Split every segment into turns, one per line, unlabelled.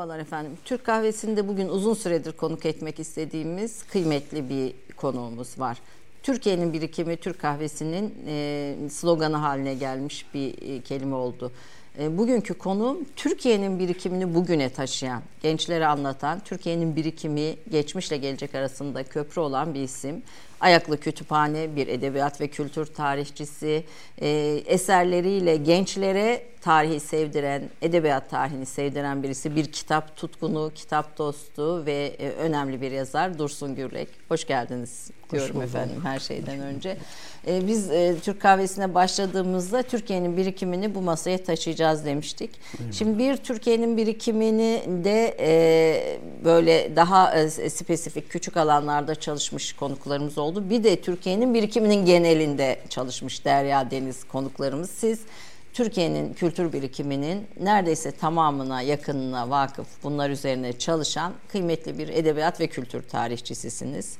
Merhabalar efendim. Türk kahvesinde bugün uzun süredir konuk etmek istediğimiz kıymetli bir konuğumuz var. Türkiye'nin birikimi Türk kahvesinin e, sloganı haline gelmiş bir e, kelime oldu. E, bugünkü konu Türkiye'nin birikimini bugüne taşıyan, gençlere anlatan, Türkiye'nin birikimi geçmişle gelecek arasında köprü olan bir isim. Ayaklı Kütüphane, bir edebiyat ve kültür tarihçisi, e, eserleriyle gençlere tarihi sevdiren, edebiyat tarihini sevdiren birisi. Bir kitap tutkunu, kitap dostu ve e, önemli bir yazar Dursun Gürlek. Hoş geldiniz diyorum Hoş efendim her şeyden önce. E, biz e, Türk kahvesine başladığımızda Türkiye'nin birikimini bu masaya taşıyacağız demiştik. Şimdi bir Türkiye'nin birikimini de e, böyle daha e, spesifik küçük alanlarda çalışmış konuklarımız oldu. Bir de Türkiye'nin birikiminin genelinde çalışmış Derya Deniz konuklarımız. Siz Türkiye'nin kültür birikiminin neredeyse tamamına yakınına vakıf bunlar üzerine çalışan kıymetli bir edebiyat ve kültür tarihçisisiniz.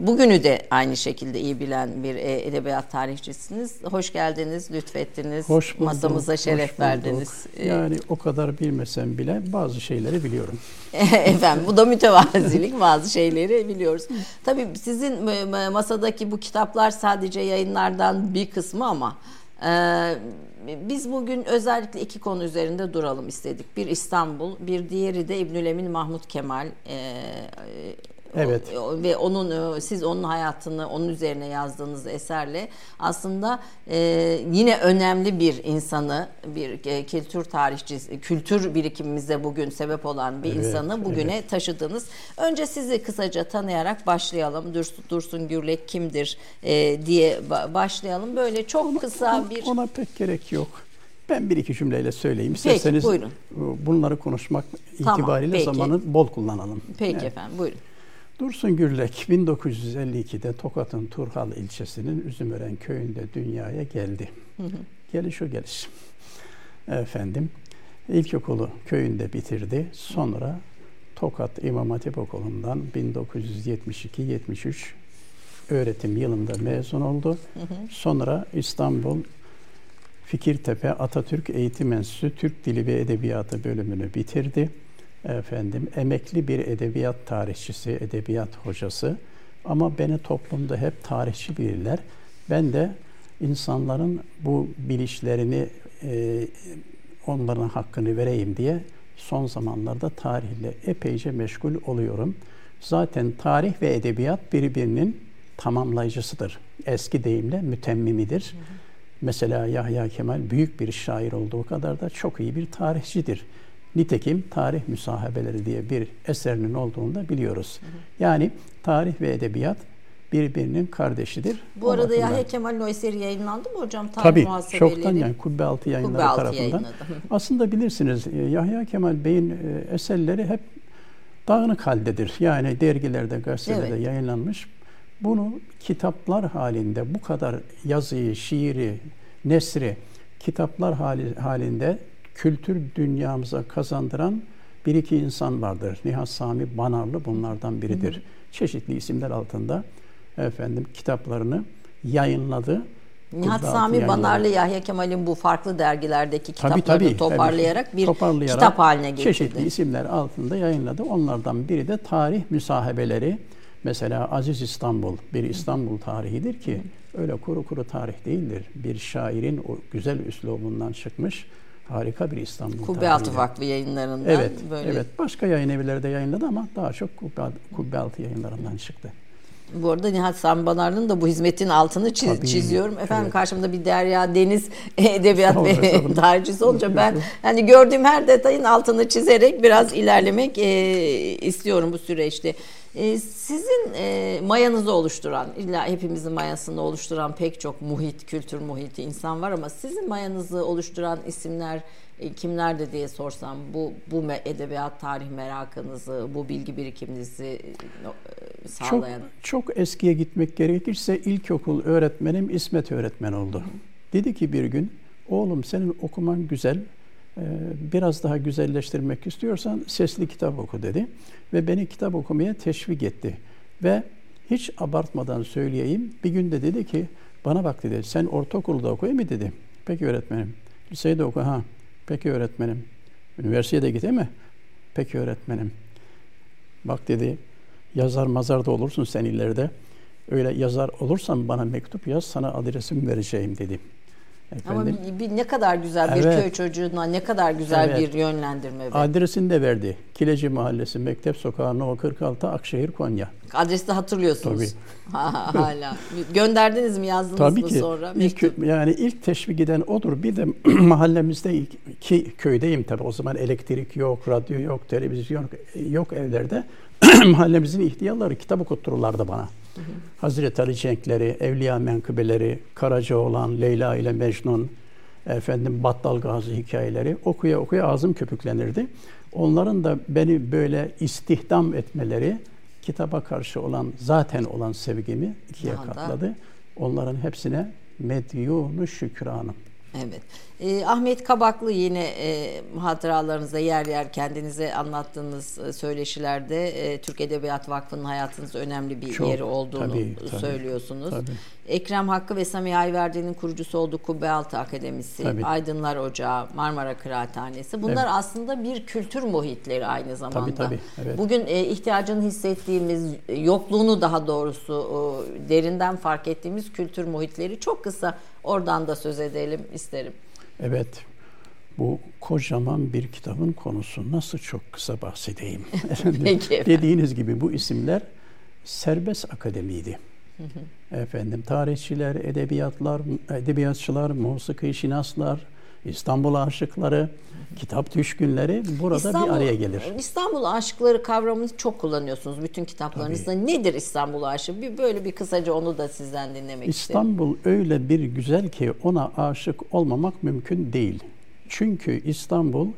Bugünü de aynı şekilde iyi bilen bir e, edebiyat tarihçisiniz. Hoş geldiniz, lütfettiniz.
Hoş bulduk,
Masamıza şeref hoş verdiniz.
E, yani o kadar bilmesem bile bazı şeyleri biliyorum.
Efendim bu da mütevazilik bazı şeyleri biliyoruz. Tabii sizin masadaki bu kitaplar sadece yayınlardan bir kısmı ama e, biz bugün özellikle iki konu üzerinde duralım istedik. Bir İstanbul, bir diğeri de İbnül Emin Mahmut Kemal.
Evet.
ve onun e, siz onun hayatını onun üzerine yazdığınız eserle aslında e, yine önemli bir insanı bir e, kültür tarihçisi kültür birikimimize bugün sebep olan bir evet, insanı bugüne evet. taşıdınız. Önce sizi kısaca tanıyarak başlayalım. Dursun, Dursun Gürlek kimdir e, diye başlayalım. Böyle çok ona, kısa bir
ona pek gerek yok. Ben bir iki cümleyle söyleyeyim. İsterseniz peki, buyurun. bunları konuşmak tamam, itibariyle peki. zamanı bol kullanalım.
Peki evet. efendim buyurun.
Dursun Gürlek 1952'de Tokat'ın Turhal ilçesinin Üzümören köyünde dünyaya geldi. Hı hı. Geliş o geliş. Efendim, ilkokulu köyünde bitirdi. Sonra Tokat İmam Hatip Okulu'ndan 1972-73 öğretim yılında mezun oldu. Hı hı. Sonra İstanbul Fikirtepe Atatürk Eğitim Enstitüsü Türk Dili ve Edebiyatı bölümünü bitirdi efendim emekli bir edebiyat tarihçisi, edebiyat hocası ama beni toplumda hep tarihçi bilirler. Ben de insanların bu bilişlerini e, onların hakkını vereyim diye son zamanlarda tarihle epeyce meşgul oluyorum. Zaten tarih ve edebiyat birbirinin tamamlayıcısıdır. Eski deyimle mütemmimidir. Hı hı. Mesela Yahya Kemal büyük bir şair olduğu kadar da çok iyi bir tarihçidir. Nitekim tarih müsahabeleri diye bir eserinin olduğunu da biliyoruz. Hı hı. Yani tarih ve edebiyat birbirinin kardeşidir.
Bu o arada bakımdan. Yahya Kemal'in o eseri yayınlandı mı hocam?
Tarih Tabii muhasebeleri. çoktan yani Kubbe Altı yayınları Kubbe altı tarafından. Yayınladı. Aslında bilirsiniz e, Yahya Kemal Bey'in e, eserleri hep dağınık haldedir. Yani dergilerde, gazetelerde evet. yayınlanmış. Bunu kitaplar halinde bu kadar yazıyı, şiiri, nesri kitaplar hali, halinde kültür dünyamıza kazandıran bir iki insan vardır. Nihat Sami Banarlı bunlardan biridir. Hı. Çeşitli isimler altında efendim kitaplarını yayınladı.
Nihat Sami Banarlı Yahya Kemal'in bu farklı dergilerdeki kitaplarını tabii, tabii, toparlayarak tabii. bir toparlayarak kitap haline getirdi.
Çeşitli isimler altında yayınladı. Onlardan biri de tarih müsahebeleri. Mesela Aziz İstanbul bir İstanbul tarihidir ki öyle kuru kuru tarih değildir. Bir şairin o güzel üslubundan çıkmış harika bir İstanbul
Kubbe Altı Vakfı yayınlarından.
Evet, böyle. evet. Başka yayın evleri de yayınladı ama daha çok Kubbe, Kubbe Altı yayınlarından çıktı.
Bu arada Nihat Sambanar'ın da bu hizmetin altını çiz, Tabii, çiziyorum. Efendim evet. karşımda bir Derya Deniz edebiyat ve tarihçisi olunca ben hani gördüğüm her detayın altını çizerek biraz ilerlemek e, istiyorum bu süreçte. E, sizin e, mayanızı oluşturan, illa hepimizin mayasını oluşturan pek çok muhit, kültür muhiti insan var ama sizin mayanızı oluşturan isimler e, kimlerdi diye sorsam bu bu edebiyat tarih merakınızı, bu bilgi birikiminizi e, sağlayan.
Çok, çok eskiye gitmek gerekirse ilkokul öğretmenim İsmet öğretmen oldu. Dedi ki bir gün oğlum senin okuman güzel, biraz daha güzelleştirmek istiyorsan sesli kitap oku dedi. Ve beni kitap okumaya teşvik etti. Ve hiç abartmadan söyleyeyim bir günde dedi ki bana bak dedi sen ortaokulda okuyayım mı dedi. Peki öğretmenim. Lisede oku ha. Peki öğretmenim. Üniversiteye de git mi? Peki öğretmenim. Bak dedi yazar mazar da olursun sen ileride. Öyle yazar olursan bana mektup yaz sana adresimi vereceğim dedi.
Efendim, Ama bir, ne kadar güzel bir evet. köy çocuğuna ne kadar güzel evet. bir yönlendirme
verdi. Adresini de verdi. Kileci Mahallesi, Mektep Sokağı, No 46, Akşehir, Konya.
Adresi de hatırlıyorsunuz. Tabii. hala. Gönderdiniz mi yazdınız
Tabii
mı
ki.
sonra?
İlk, yani ilk teşvik eden odur. Bir de mahallemizde iki köydeyim tabii. O zaman elektrik yok, radyo yok, televizyon yok evlerde. Mahallemizin ihtiyarları kitap okuttururlardı bana. Hı hı. Hazreti Ali Cenkleri, Evliya Menkıbeleri, Karacaoğlan, Leyla ile Mecnun, efendim Battal Gazi hikayeleri okuya okuya ağzım köpüklenirdi. Onların da beni böyle istihdam etmeleri kitaba karşı olan zaten olan sevgimi ikiye Daha katladı. Da. Onların hepsine medyunu şükranım.
Evet. E, Ahmet Kabaklı yine e, hatıralarınızda yer yer kendinize anlattığınız e, söyleşilerde e, Türk Edebiyat Vakfı'nın hayatınızda önemli bir Çok, yeri olduğunu tabii, tabii, söylüyorsunuz. Tabii. Ekrem Hakkı ve Sami Ayverdi'nin kurucusu olduğu Kubbealtı Akademisi, tabii. Aydınlar Ocağı, Marmara Kıraathanesi. Bunlar evet. aslında bir kültür muhitleri aynı zamanda.
Tabii tabii. Evet.
Bugün e, ihtiyacını hissettiğimiz, yokluğunu daha doğrusu e, derinden fark ettiğimiz kültür muhitleri çok kısa oradan da söz edelim isterim.
Evet, bu kocaman bir kitabın konusu nasıl çok kısa bahsedeyim. Peki. Dediğiniz gibi bu isimler serbest akademiydi. Efendim tarihçiler, edebiyatlar, edebiyatçılar, musiki şinaslar, İstanbul aşıkları, kitap düşkünleri burada İstanbul, bir araya gelir.
İstanbul aşıkları kavramını çok kullanıyorsunuz bütün kitaplarınızda. Tabii. Nedir İstanbul aşığı? Bir böyle bir kısaca onu da sizden dinlemek
İstanbul
isterim.
öyle bir güzel ki ona aşık olmamak mümkün değil. Çünkü İstanbul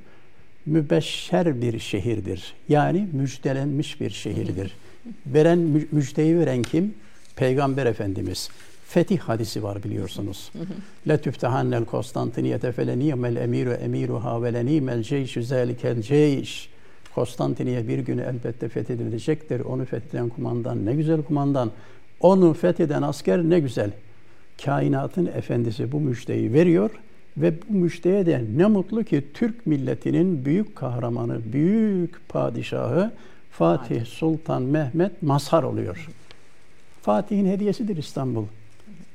mübeşşer bir şehirdir. Yani müjdelenmiş bir şehirdir. Veren müjdeyi veren kim? Peygamber Efendimiz fetih hadisi var biliyorsunuz. La tüftehannel Konstantiniyete fele niyemel emiru emiruha ve le nimel ceyşü zelikel ceyş. Konstantiniye bir günü elbette fethedilecektir. Onu fetheden kumandan ne güzel kumandan. Onu fetheden asker ne güzel. Kainatın efendisi bu müjdeyi veriyor ve bu müjdeye de ne mutlu ki Türk milletinin büyük kahramanı, büyük padişahı Fatih Sultan Mehmet mazhar oluyor. Fatih'in hediyesidir İstanbul.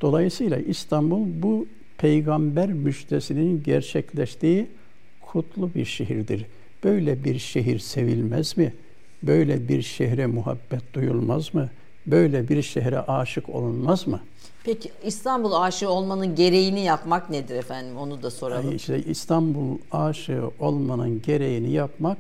Dolayısıyla İstanbul bu peygamber müjdesinin gerçekleştiği kutlu bir şehirdir. Böyle bir şehir sevilmez mi? Böyle bir şehre muhabbet duyulmaz mı? Böyle bir şehre aşık olunmaz mı?
Peki İstanbul aşığı olmanın gereğini yapmak nedir efendim? Onu da soralım.
İşte İstanbul aşığı olmanın gereğini yapmak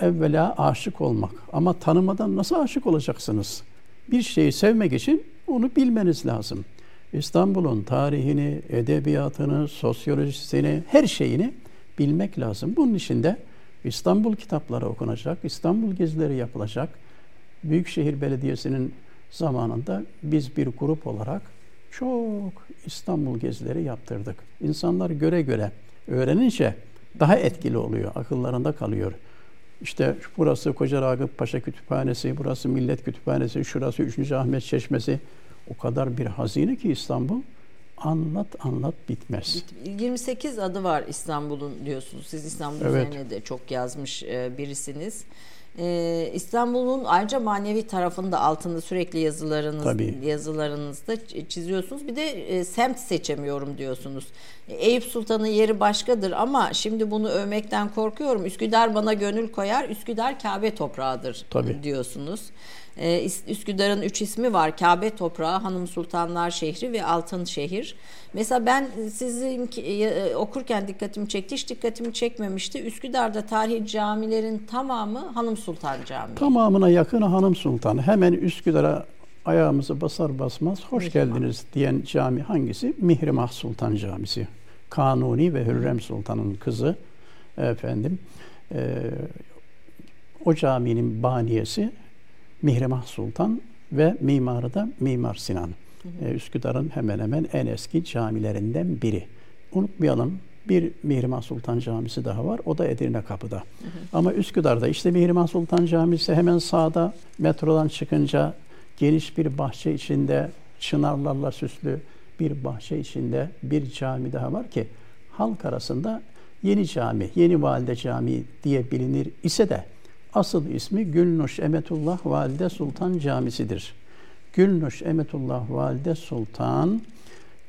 evvela aşık olmak. Ama tanımadan nasıl aşık olacaksınız? Bir şeyi sevmek için onu bilmeniz lazım. İstanbul'un tarihini, edebiyatını, sosyolojisini, her şeyini bilmek lazım. Bunun için de İstanbul kitapları okunacak, İstanbul gezileri yapılacak. Büyükşehir Belediyesi'nin zamanında biz bir grup olarak çok İstanbul gezileri yaptırdık. İnsanlar göre göre öğrenince daha etkili oluyor, akıllarında kalıyor. İşte burası Koca Ragıp Paşa Kütüphanesi, burası Millet Kütüphanesi, şurası 3. Ahmet Çeşmesi. O kadar bir hazine ki İstanbul anlat anlat bitmez.
28 adı var İstanbul'un diyorsunuz. Siz İstanbul evet. üzerine de çok yazmış e, birisiniz. Ee, İstanbul'un ayrıca manevi tarafında altında sürekli yazılarınız Tabii. yazılarınızda çiziyorsunuz. Bir de e, semt seçemiyorum diyorsunuz. Eyüp Sultan'ın yeri başkadır ama şimdi bunu övmekten korkuyorum. Üsküdar bana gönül koyar. Üsküdar Kabe toprağıdır Tabii. diyorsunuz. Ee, Üsküdar'ın üç ismi var. Kabe toprağı, Hanım Sultanlar şehri ve Altın şehir. Mesela ben sizin e, okurken dikkatimi çekti. Hiç dikkatimi çekmemişti. Üsküdar'da tarihi camilerin tamamı Hanım Sultan Camii.
Tamamına yakını Hanım Sultan. Hemen Üsküdar'a ayağımızı basar basmaz hoş Mihrimah. geldiniz diyen cami hangisi? Mihrimah Sultan Camisi. Kanuni ve Hürrem Sultan'ın kızı efendim. E, o caminin baniyesi Mihrimah Sultan ve mimarı da Mimar Sinan. Hı hı. Üsküdar'ın hemen hemen en eski camilerinden biri. Unutmayalım bir Mihrimah Sultan Camisi daha var. O da Edirne Kapı'da. Hı hı. Ama Üsküdar'da işte Mihrimah Sultan Camisi hemen sağda metrodan çıkınca geniş bir bahçe içinde çınarlarla süslü bir bahçe içinde bir cami daha var ki halk arasında Yeni Cami, Yeni Valide Camii diye bilinir ise de asıl ismi Gülnuş Emetullah Valide Sultan Camisi'dir. Gülnuş Emetullah Valide Sultan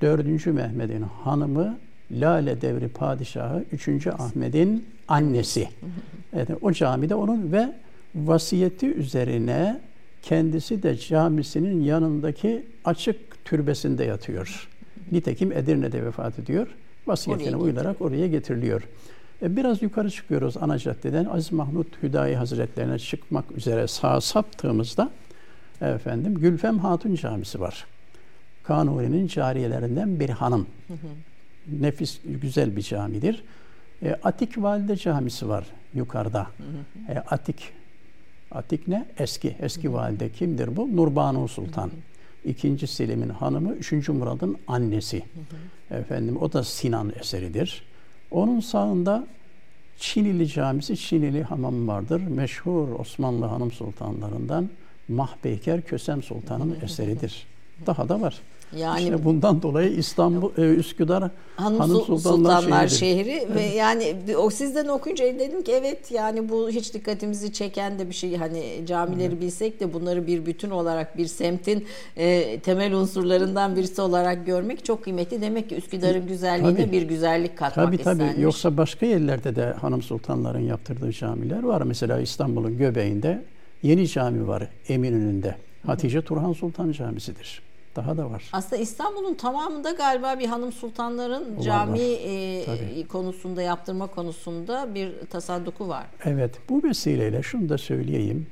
4. Mehmet'in hanımı Lale Devri Padişahı 3. Ahmet'in annesi. Evet, o camide onun ve vasiyeti üzerine kendisi de camisinin yanındaki açık türbesinde yatıyor. Nitekim Edirne'de vefat ediyor. Vasiyetine uyularak oraya getiriliyor. E, biraz yukarı çıkıyoruz ana caddeden. Aziz Mahmut Hüdayi Hazretlerine çıkmak üzere sağa saptığımızda efendim Gülfem Hatun Camisi var. Kanuni'nin cariyelerinden bir hanım. Hı hı. Nefis, güzel bir camidir. E, Atik Valide Camisi var yukarıda. Hı hı. E, Atik Atik ne? Eski. Eski valide kimdir bu? Nurbanu Sultan. İkinci Selim'in hanımı, üçüncü Murad'ın annesi. Efendim o da Sinan eseridir. Onun sağında Çinili Camisi, Çinili hamam vardır. Meşhur Osmanlı hanım sultanlarından Mahbeyker Kösem Sultan'ın eseridir. Daha da var. Yani işte bundan dolayı İstanbul, e, Üsküdar
Hanım, Hanım Sultanlar, Sultanlar şehri evet. ve yani o sizden okuyunca dedim ki evet yani bu hiç dikkatimizi çeken de bir şey hani camileri evet. bilsek de bunları bir bütün olarak bir semtin e, temel unsurlarından birisi olarak görmek çok kıymetli. Demek ki Üsküdar'ın güzelliğine tabii, bir güzellik katmak
tabii, tabii. istenmiş. Yoksa başka yerlerde de Hanım Sultanların yaptırdığı camiler var. Mesela İstanbul'un göbeğinde Yeni Cami var Eminönü'nde. Hatice Turhan Sultan Camisi'dir. Daha da var.
Aslında İstanbul'un tamamında galiba bir hanım sultanların var, cami. E, konusunda yaptırma konusunda bir tasadduku var.
Evet. Bu vesileyle şunu da söyleyeyim.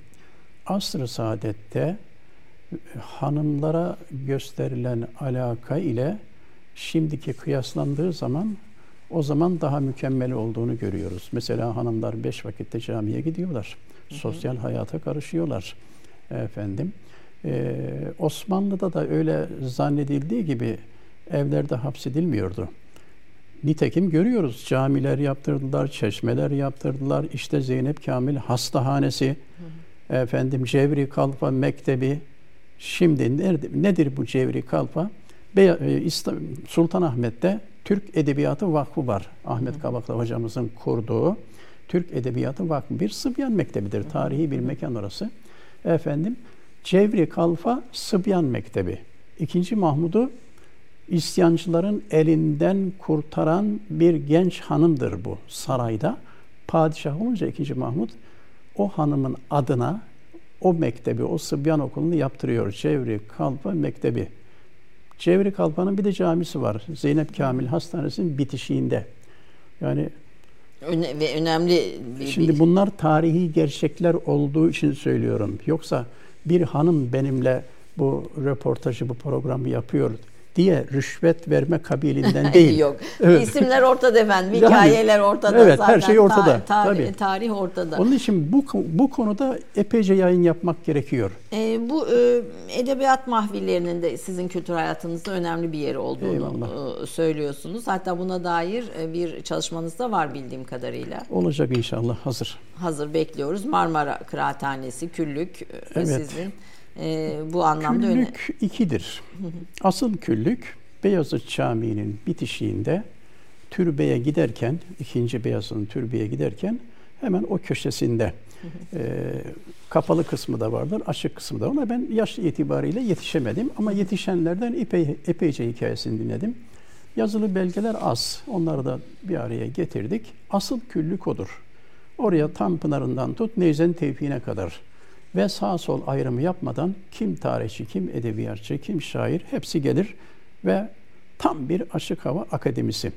Asr-ı Saadet'te hanımlara gösterilen alaka ile şimdiki kıyaslandığı zaman o zaman daha mükemmel olduğunu görüyoruz. Mesela hanımlar beş vakitte camiye gidiyorlar. Hı hı. Sosyal hayata karışıyorlar. Efendim ee, Osmanlı'da da öyle zannedildiği gibi evlerde hapsedilmiyordu. Nitekim görüyoruz camiler yaptırdılar, çeşmeler yaptırdılar. İşte Zeynep Kamil hastahanesi, hı hı. efendim Cevri Kalfa Mektebi. Şimdi nerede, nedir bu Cevri Kalfa? Be e, Sultanahmet'te Türk Edebiyatı Vakfı var. Ahmet Kabaklı hocamızın kurduğu Türk Edebiyatı Vakfı bir Sıbyan Mektebidir. Tarihi bir mekan orası. Efendim Cevri Kalfa Sıbyan Mektebi. İkinci Mahmud'u isyancıların elinden kurtaran bir genç hanımdır bu sarayda. Padişah olunca ikinci Mahmud o hanımın adına o mektebi, o Sıbyan okulunu yaptırıyor. Cevri Kalfa Mektebi. Cevri Kalfa'nın bir de camisi var. Zeynep Kamil Hastanesi'nin bitişiğinde. Yani
Öne, ve önemli
bir, Şimdi bunlar tarihi gerçekler olduğu için söylüyorum. Yoksa bir hanım benimle bu röportajı, bu programı yapıyor diye rüşvet verme kabilinden değil.
Yok. Evet. İsimler ortada efendim. Hikayeler ortada.
Evet, zaten. her şey ortada. Ta,
ta, Tabii. Tarih ortada.
Onun için bu bu konuda epeyce yayın yapmak gerekiyor.
E, bu e, edebiyat mahvillerinin de sizin kültür hayatınızda önemli bir yeri olduğunu e, söylüyorsunuz. Hatta buna dair e, bir çalışmanız da var bildiğim kadarıyla.
Olacak inşallah. Hazır.
Hazır bekliyoruz. Marmara Kıraathanesi, Küllük e, evet. sizin e, bu anlamda
küllük öne... ikidir. Asıl küllük Beyazıt Camii'nin bitişiğinde türbeye giderken, ikinci Beyazıt'ın türbeye giderken hemen o köşesinde e, kapalı kısmı da vardır, açık kısmı da. Ona ben yaş itibariyle yetişemedim ama yetişenlerden epey, epeyce hikayesini dinledim. Yazılı belgeler az. Onları da bir araya getirdik. Asıl küllük odur. Oraya tam pınarından tut Nevzen Tevfik'ine kadar ve sağ sol ayrımı yapmadan kim tarihçi, kim edebiyatçı, kim şair hepsi gelir ve tam bir açık hava akademisi.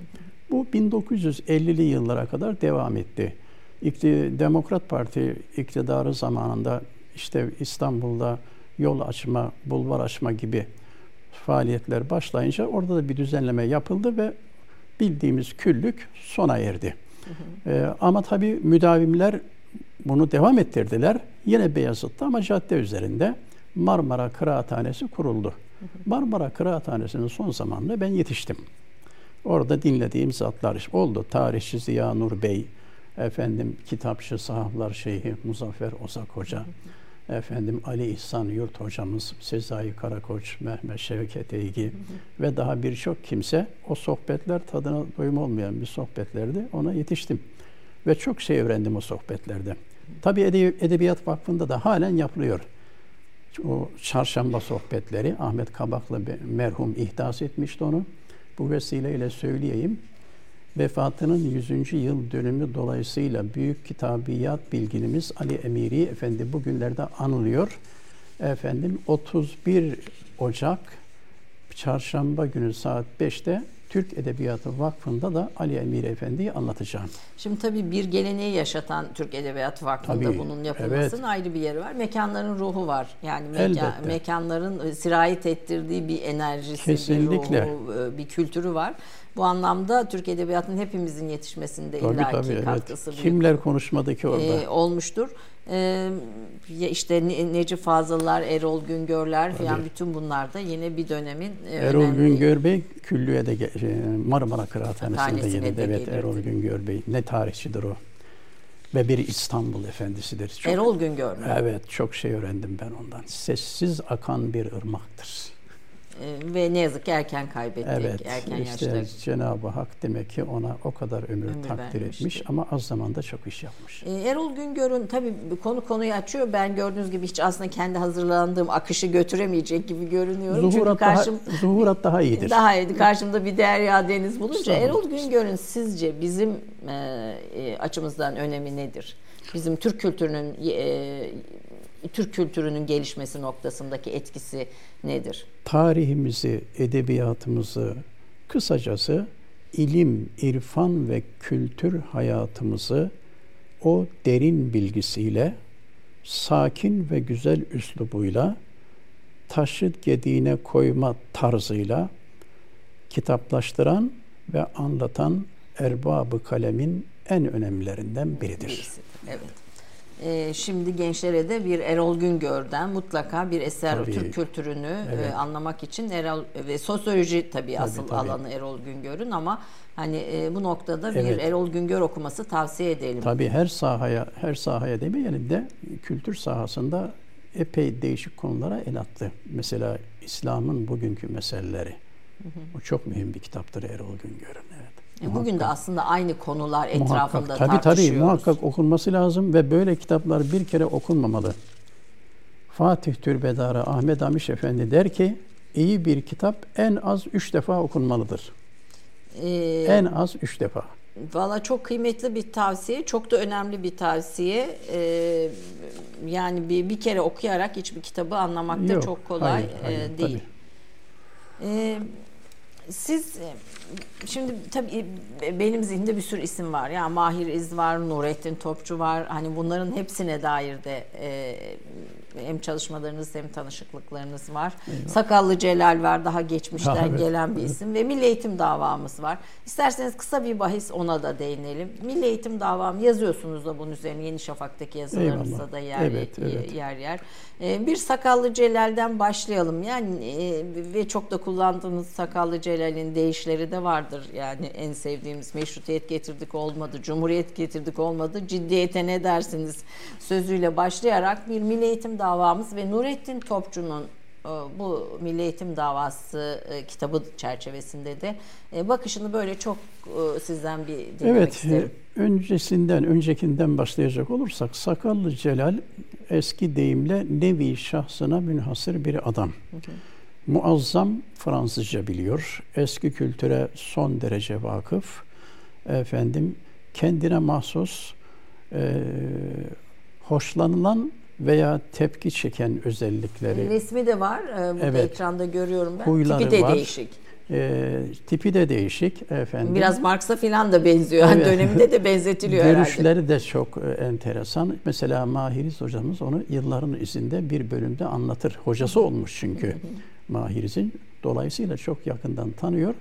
Bu 1950'li yıllara kadar devam etti. İkti, Demokrat Parti iktidarı zamanında işte İstanbul'da yol açma, bulvar açma gibi faaliyetler başlayınca orada da bir düzenleme yapıldı ve bildiğimiz küllük sona erdi. Hı hı. Ee, ama tabii müdavimler bunu devam ettirdiler. Yine Beyazıt'ta ama cadde üzerinde Marmara Kıraathanesi kuruldu. Marmara Kıraathanesi'nin son zamanında ben yetiştim. Orada dinlediğim zatlar oldu. Tarihçi Ziya Nur Bey, efendim kitapçı Sahaflar Şeyhi Muzaffer Ozak Hoca, efendim Ali İhsan Yurt hocamız, Sezai Karakoç, Mehmet Şevket Eygi ve daha birçok kimse o sohbetler tadına doyum olmayan bir sohbetlerdi. Ona yetiştim. Ve çok şey öğrendim o sohbetlerde. Tabii Edebiyat Vakfı'nda da halen yapılıyor. O çarşamba sohbetleri Ahmet Kabaklı merhum ihdas etmişti onu. Bu vesileyle söyleyeyim. Vefatının 100. yıl dönümü dolayısıyla büyük kitabiyat bilginimiz Ali Emiri Efendi bugünlerde anılıyor. Efendim 31 Ocak çarşamba günü saat 5'te Türk Edebiyatı Vakfı'nda da Ali Emir Efendi'yi anlatacağım.
Şimdi tabii bir geleneği yaşatan Türk Edebiyatı Vakfı'nda tabii, bunun yapılmasının evet. ayrı bir yeri var. Mekanların ruhu var. Yani mekan, mekanların sirayet ettirdiği bir enerjisi, Kesinlikle. bir ruhu, e, bir kültürü var. Bu anlamda Türk Edebiyatı'nın hepimizin yetişmesinde tabii, illaki tabii, katkısı
evet. Kimler konuşmadı ki orada? E,
olmuştur. E, işte Necip Fazıllar, Erol Güngörler falan bütün bunlar da yine bir dönemin
e, Erol önemli... Güngör Bey Küllü'ye de şey, Marmara Kıraathanesi'nde yine evet gelirdi. Erol Güngör Bey ne tarihçidir o ve bir İstanbul efendisidir.
Çok, Erol Güngör mü?
Evet çok şey öğrendim ben ondan. Sessiz akan bir ırmaktır.
Ee, ve ne yazık ki erken kaybettik. Evet, erken
işte yaşta. Cenab-ı Hak demek ki ona o kadar ömür, ömür takdir vermişti. etmiş ama az zamanda çok iş yapmış.
Ee, Erol Güngör'ün tabii konu konuyu açıyor. Ben gördüğünüz gibi hiç aslında kendi hazırlandığım akışı götüremeyecek gibi görünüyorum.
Zuhurat, Çünkü karşım, daha, zuhurat daha iyidir.
Daha iyiydi. Karşımda bir derya deniz bulunca Erol Güngör'ün sizce bizim e, e, açımızdan önemi nedir? Bizim Türk kültürünün e, Türk kültürünün gelişmesi noktasındaki etkisi nedir?
Tarihimizi, edebiyatımızı, kısacası ilim, irfan ve kültür hayatımızı o derin bilgisiyle, sakin ve güzel üslubuyla, taşıt gediğine koyma tarzıyla kitaplaştıran ve anlatan erbabı kalemin en önemlilerinden biridir.
Evet. E, şimdi gençlere de bir Erol Güngör'den mutlaka bir eser tabii. Türk kültürünü e, evet. e, anlamak için Erol ve sosyoloji tabii, tabii asıl tabii. alanı Erol Güngör'ün ama hani e, bu noktada bir evet. Erol Güngör okuması tavsiye edelim.
Tabii her sahaya her sahaya demeyelim de kültür sahasında epey değişik konulara el attı. Mesela İslam'ın bugünkü meseleleri. Hı hı. O çok mühim bir kitaptır Erol Güngör'ün.
E, bugün de aslında aynı konular etrafında muhakkak, tabii,
tartışıyoruz. Tabii muhakkak okunması lazım ve böyle kitaplar bir kere okunmamalı. Fatih Türbedarı Ahmet Amiş Efendi der ki iyi bir kitap en az üç defa okunmalıdır. Ee, en az üç defa.
Valla çok kıymetli bir tavsiye, çok da önemli bir tavsiye. Ee, yani bir, bir kere okuyarak hiçbir kitabı anlamak da çok kolay hayır, hayır, e, değil. Tabii. Ee, siz şimdi tabii e, benim zihnimde bir sürü isim var. Yani Mahir İz var, Nurettin Topçu var. Hani bunların hepsine dair de e, hem çalışmalarınız hem tanışıklıklarınız var. Eyvallah. Sakallı Celal var daha geçmişten ha, evet. gelen bir isim ve Milli Eğitim davamız var. İsterseniz kısa bir bahis ona da değinelim. Milli Eğitim davam yazıyorsunuz da bunun üzerine Yeni Şafak'taki yazılarınızda da yer evet, evet. yer yer. Ee, bir Sakallı Celal'den başlayalım. Yani e, ve çok da kullandığımız Sakallı Celal'in değişleri de vardır. Yani en sevdiğimiz meşrutiyet getirdik olmadı, cumhuriyet getirdik olmadı. Ciddiyete ne dersiniz sözüyle başlayarak bir Milli Eğitim davamız ve Nurettin Topçu'nun e, bu Milli Eğitim Davası e, kitabı çerçevesinde de bakışını böyle çok sizden bir dinlemek evet, isterim.
Evet, öncesinden, öncekinden başlayacak olursak Sakallı Celal eski deyimle nevi şahsına münhasır bir adam. Hı hı. Muazzam Fransızca biliyor. Eski kültüre son derece vakıf. Efendim kendine mahsus e, hoşlanılan veya tepki çeken özellikleri.
Resmi de var. Ee, burada evet. ekranda görüyorum ben. Huyları Tipi de var. değişik.
E, tipi de değişik efendim.
Biraz Marx'a falan da benziyor. Evet. Döneminde de benzetiliyor
Görüşleri
herhalde.
de çok e, enteresan. Mesela Mahiriz hocamız onu yılların izinde bir bölümde anlatır. Hocası olmuş çünkü Mahiriz'in. Dolayısıyla çok yakından tanıyor.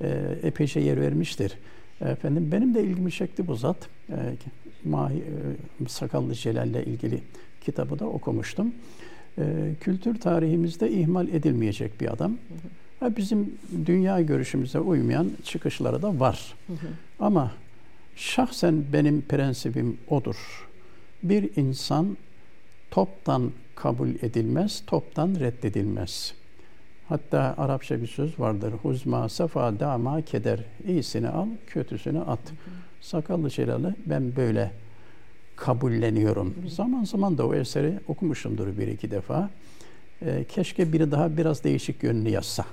E, epeyce yer vermiştir. Efendim benim de ilgimi çekti bu zat. E, Mahi, e, Sakallı Celal'le ilgili kitabı da okumuştum. E, kültür tarihimizde ihmal edilmeyecek bir adam. Hı hı. Bizim dünya görüşümüze uymayan çıkışları da var. Hı hı. Ama şahsen benim prensibim odur. Bir insan toptan kabul edilmez, toptan reddedilmez. Hatta Arapça bir söz vardır. Huzma safa dama keder. İyisini al, kötüsünü at. Sakallı Celal'i ben böyle kabulleniyorum. Zaman zaman da o eseri okumuşumdur bir iki defa. E, keşke biri daha biraz değişik yönünü yazsa.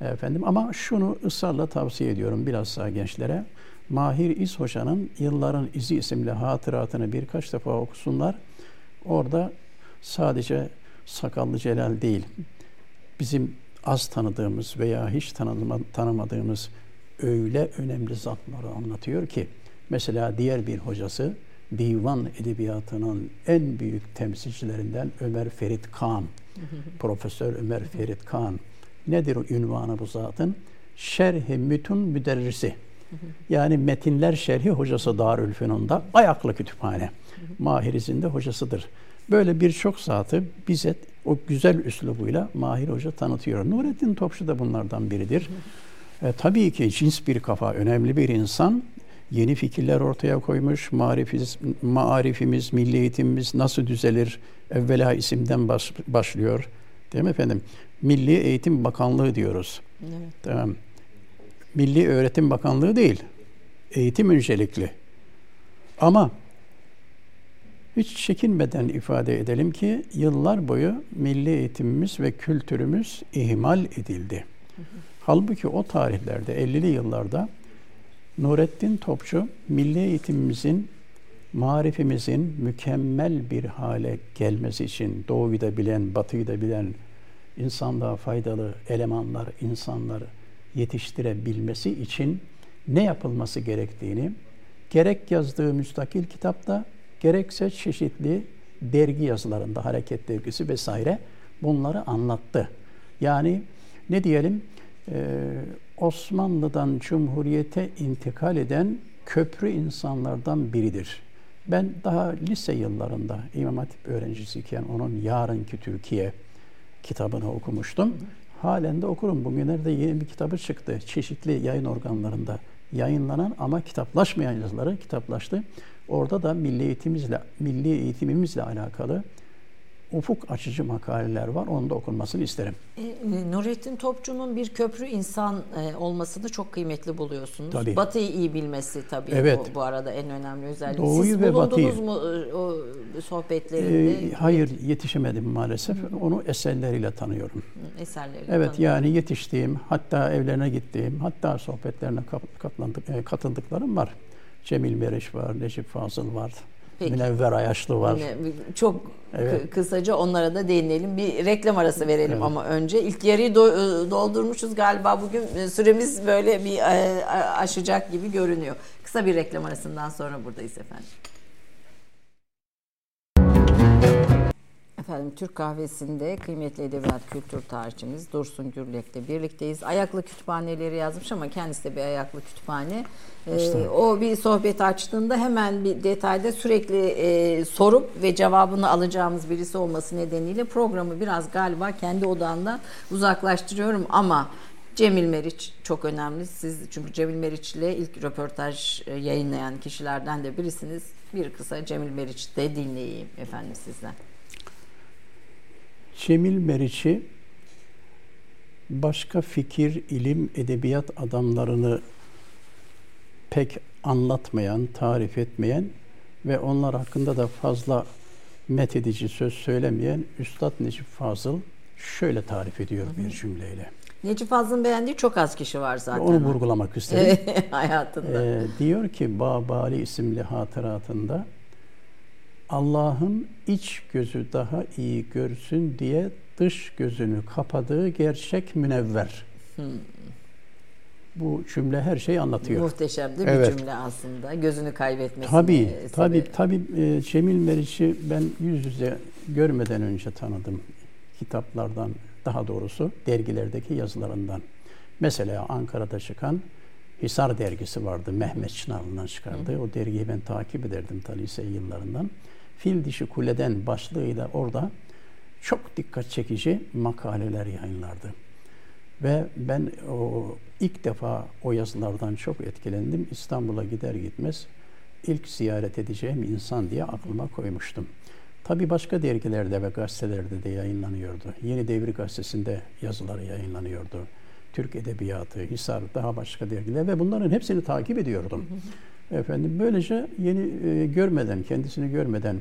Efendim ama şunu ısrarla tavsiye ediyorum bilhassa gençlere. Mahir İz Hoca'nın Yılların İzi isimli hatıratını birkaç defa okusunlar. Orada sadece Sakallı Celal değil, bizim az tanıdığımız veya hiç tanıma, tanımadığımız öyle önemli zatları anlatıyor ki mesela diğer bir hocası divan edebiyatının en büyük temsilcilerinden Ömer Ferit Kan. Profesör Ömer Ferit Kan. Nedir o ünvanı bu zatın? Şerhi Mütun Müderrisi. Yani metinler şerhi hocası Darülfünun'da ayaklı kütüphane. Mahiriz'in de hocasıdır. Böyle birçok zatı bize o güzel üslubuyla Mahir Hoca tanıtıyor. Nurettin Topçu da bunlardan biridir. E, tabii ki cins bir kafa, önemli bir insan. Yeni fikirler ortaya koymuş. Marifimiz, marifimiz, milli eğitimimiz nasıl düzelir? Evvela isimden baş, başlıyor. Değil mi efendim? Milli Eğitim Bakanlığı diyoruz. Evet. Tamam. Milli Öğretim Bakanlığı değil. Eğitim öncelikli. Ama hiç çekinmeden ifade edelim ki yıllar boyu milli eğitimimiz ve kültürümüz ihmal edildi. Halbuki o tarihlerde 50'li yıllarda Nurettin Topçu milli eğitimimizin marifimizin mükemmel bir hale gelmesi için doğuyu da bilen, batıyı da bilen insanlığa faydalı elemanlar, insanlar yetiştirebilmesi için ne yapılması gerektiğini gerek yazdığı müstakil kitapta gerekse çeşitli dergi yazılarında, hareket dergisi vesaire bunları anlattı. Yani ne diyelim Osmanlı'dan Cumhuriyete intikal eden köprü insanlardan biridir. Ben daha lise yıllarında İmam Hatip öğrencisiyken onun Yarınki Türkiye kitabını okumuştum. Halen de okurum. Bugünlerde yeni bir kitabı çıktı. Çeşitli yayın organlarında yayınlanan ama kitaplaşmayan yazıları kitaplaştı. Orada da milli eğitimimizle, milli eğitimimizle alakalı ufuk açıcı makaleler var. Onu da okunmasını isterim.
E, e, Nurettin Topçu'nun bir köprü insan e, olmasını çok kıymetli buluyorsunuz.
Tabii.
Batı'yı iyi bilmesi tabii
evet.
bu, bu arada en önemli özellik.
Doğuyu
Siz
ve
bulundunuz
Batı'yı.
mu e, o sohbetlerinde?
E, hayır yetişemedim maalesef. Hı. Onu eserleriyle tanıyorum.
Eserleriyle
Evet tanıyorum. yani yetiştiğim, hatta evlerine gittiğim, hatta sohbetlerine e, katıldıklarım var. Cemil Meriç var, Necip Fazıl var. Peki. Münevver Ayaşlı var.
Çok evet. kısaca onlara da değinelim. Bir reklam arası verelim evet. ama önce. ilk yarıyı do- ıı, doldurmuşuz galiba bugün ıı, süremiz böyle bir aşacak gibi görünüyor. Kısa bir reklam arasından sonra buradayız efendim. Efendim Türk kahvesinde kıymetli edebiyat kültür tarihçimiz Dursun Gürlek'le birlikteyiz. Ayaklı kütüphaneleri yazmış ama kendisi de bir ayaklı kütüphane. Ee, o bir sohbet açtığında hemen bir detayda sürekli e, sorup ve cevabını alacağımız birisi olması nedeniyle programı biraz galiba kendi odağından uzaklaştırıyorum ama Cemil Meriç çok önemli. Siz çünkü Cemil Meriç ile ilk röportaj e, yayınlayan kişilerden de birisiniz. Bir kısa Cemil Meriç de dinleyeyim efendim sizden.
Cemil Meriç'i başka fikir, ilim, edebiyat adamlarını pek anlatmayan, tarif etmeyen ve onlar hakkında da fazla methedici söz söylemeyen Üstad Necip Fazıl şöyle tarif ediyor bir cümleyle.
Necip Fazıl'ın beğendiği çok az kişi var zaten.
Onu vurgulamak istedim.
Hayatında. Ee,
diyor ki Babali isimli hatıratında Allah'ın iç gözü daha iyi görsün diye dış gözünü kapadığı gerçek münevver. Hmm. Bu cümle her şeyi anlatıyor.
Muhteşem değil evet. bir cümle aslında. Gözünü kaybetmesi.
Tabii, tabii, tabii. E, Cemil Meriç'i ben yüz yüze görmeden önce tanıdım. Kitaplardan, daha doğrusu dergilerdeki yazılarından. Mesela Ankara'da çıkan Hisar dergisi vardı. Mehmet Çınarlı'ndan çıkardı. Hı. O dergiyi ben takip ederdim ta lise yıllarından. Fil dişi kuleden başlığıyla orada çok dikkat çekici makaleler yayınlardı. Ve ben o ilk defa o yazılardan çok etkilendim. İstanbul'a gider gitmez ilk ziyaret edeceğim insan diye aklıma koymuştum. Tabi başka dergilerde ve gazetelerde de yayınlanıyordu. Yeni Devir Gazetesi'nde yazıları yayınlanıyordu. Türk Edebiyatı, Hisar, daha başka dergiler ve bunların hepsini takip ediyordum. Efendim böylece yeni e, görmeden, kendisini görmeden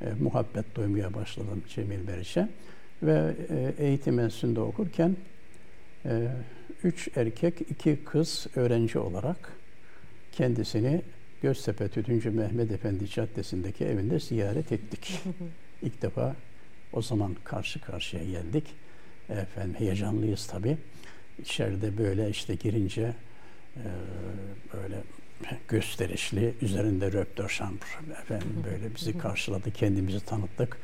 e, muhabbet duymaya başladım Cemil Meriç'e. Ve e, eğitim enstitüsünde okurken e, üç erkek, iki kız öğrenci olarak kendisini Göztepe Tütüncü Mehmet Efendi Caddesi'ndeki evinde ziyaret ettik. İlk defa o zaman karşı karşıya geldik. Efendim heyecanlıyız tabii. İçeride böyle işte girince e, böyle gösterişli, üzerinde röptör şambur efendim böyle bizi karşıladı, kendimizi tanıttık.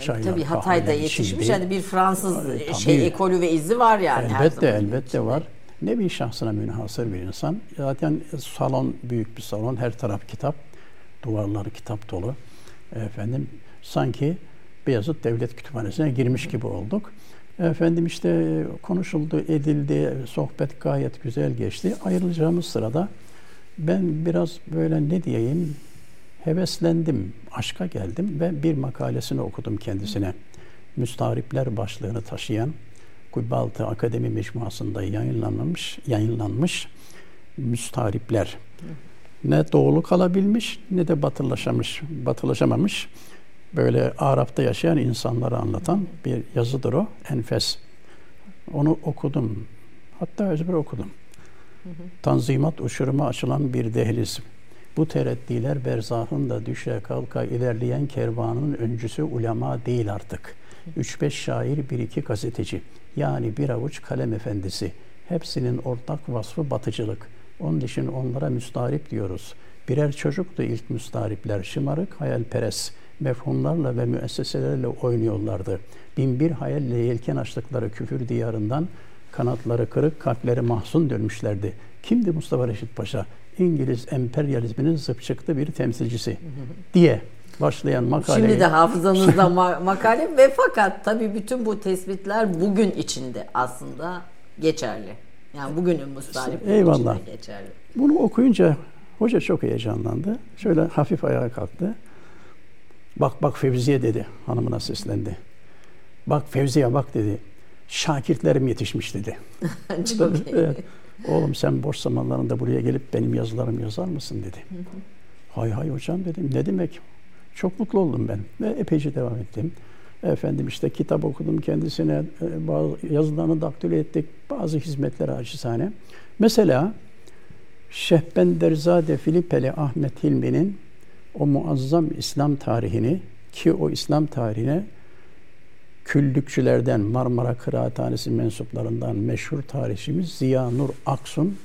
Çaylar, Tabii Hatay'da yetişmiş hani bir Fransız Tabii, şey ekolü ve izi var yani
elbette. Elbette içinde. var. Ne bir şahsına münhasır bir insan. Zaten salon büyük bir salon, her taraf kitap, duvarları kitap dolu. Efendim sanki Beyazıt Devlet Kütüphanesi'ne girmiş gibi olduk. Efendim işte konuşuldu, edildi, sohbet gayet güzel geçti. Ayrılacağımız sırada ben biraz böyle ne diyeyim heveslendim, aşka geldim ve bir makalesini okudum kendisine. Müstahripler başlığını taşıyan Kubbaltı Akademi Mecmuası'nda yayınlanmış, yayınlanmış Müstahripler. Ne doğulu kalabilmiş ne de batılaşamış, batılaşamamış. Böyle Arap'ta yaşayan insanları anlatan bir yazıdır o. Enfes. Onu okudum. Hatta özbür okudum. Tanzimat uçuruma açılan bir dehliz. Bu tereddiler berzahın düşe kalka ilerleyen kervanın öncüsü ulema değil artık. Üç beş şair, bir iki gazeteci. Yani bir avuç kalem efendisi. Hepsinin ortak vasfı batıcılık. Onun için onlara müstarip diyoruz. Birer çocuktu ilk müstaripler. Şımarık, hayalperest. Mefhumlarla ve müesseselerle oynuyorlardı. Bin bir hayalle yelken açtıkları küfür diyarından kanatları kırık, kalpleri mahzun dönmüşlerdi. Kimdi Mustafa Reşit Paşa? İngiliz emperyalizminin zıp çıktı bir temsilcisi diye başlayan makale.
Şimdi de hafızanızda ma- makale ve fakat tabii bütün bu tespitler bugün içinde aslında geçerli. Yani bugünün mustarip
Eyvallah. geçerli. Bunu okuyunca hoca çok heyecanlandı. Şöyle hafif ayağa kalktı. Bak bak Fevziye dedi. Hanımına seslendi. Bak Fevziye bak dedi. Şakirtlerim yetişmiş dedi. çok iyi. Oğlum sen boş zamanlarında buraya gelip benim yazılarımı yazar mısın dedi. hay hay hocam dedim. Ne demek? Çok mutlu oldum ben ve epeyce devam ettim. Efendim işte kitap okudum kendisine, e, bazı yazılarını daktilo ettik, bazı hizmetler acizane. Mesela Şehbenderzade Filipeli Ahmet Hilmi'nin o muazzam İslam tarihini ki o İslam tarihine küllükçülerden Marmara Kıraathanesi mensuplarından meşhur tarihçimiz Ziya Nur Aksun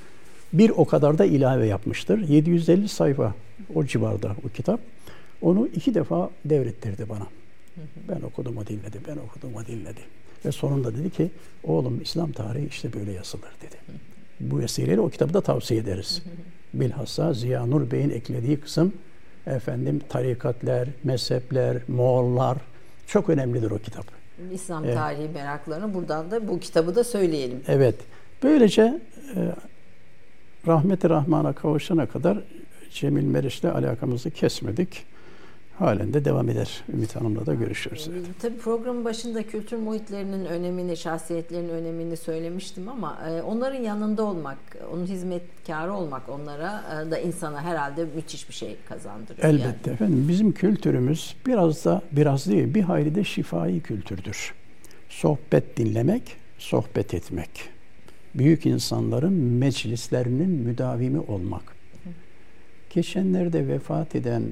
bir o kadar da ilave yapmıştır. 750 sayfa o civarda o kitap. Onu iki defa devrettirdi bana. Ben okudum o dinledi, ben okudum o dinledi. Ve sonunda dedi ki oğlum İslam tarihi işte böyle yazılır dedi. Bu vesileyle o kitabı da tavsiye ederiz. Bilhassa Ziya Nur Bey'in eklediği kısım efendim tarikatler, mezhepler, Moğollar çok önemlidir o kitap.
İslam evet. tarihi meraklarını buradan da bu kitabı da söyleyelim.
Evet. Böylece e, rahmeti rahmana kavuşana kadar Cemil Meriç'le alakamızı kesmedik halen de devam eder. Ümit Hanım'la da görüşürüz. Evet.
Tabii programın başında kültür muhitlerinin önemini, şahsiyetlerin önemini söylemiştim ama e, onların yanında olmak, onun hizmetkarı olmak onlara e, da insana herhalde müthiş bir şey kazandırıyor.
Elbette yani. efendim. Bizim kültürümüz biraz da biraz değil bir hayli de şifai kültürdür. Sohbet dinlemek, sohbet etmek. Büyük insanların meclislerinin müdavimi olmak. Geçenlerde vefat eden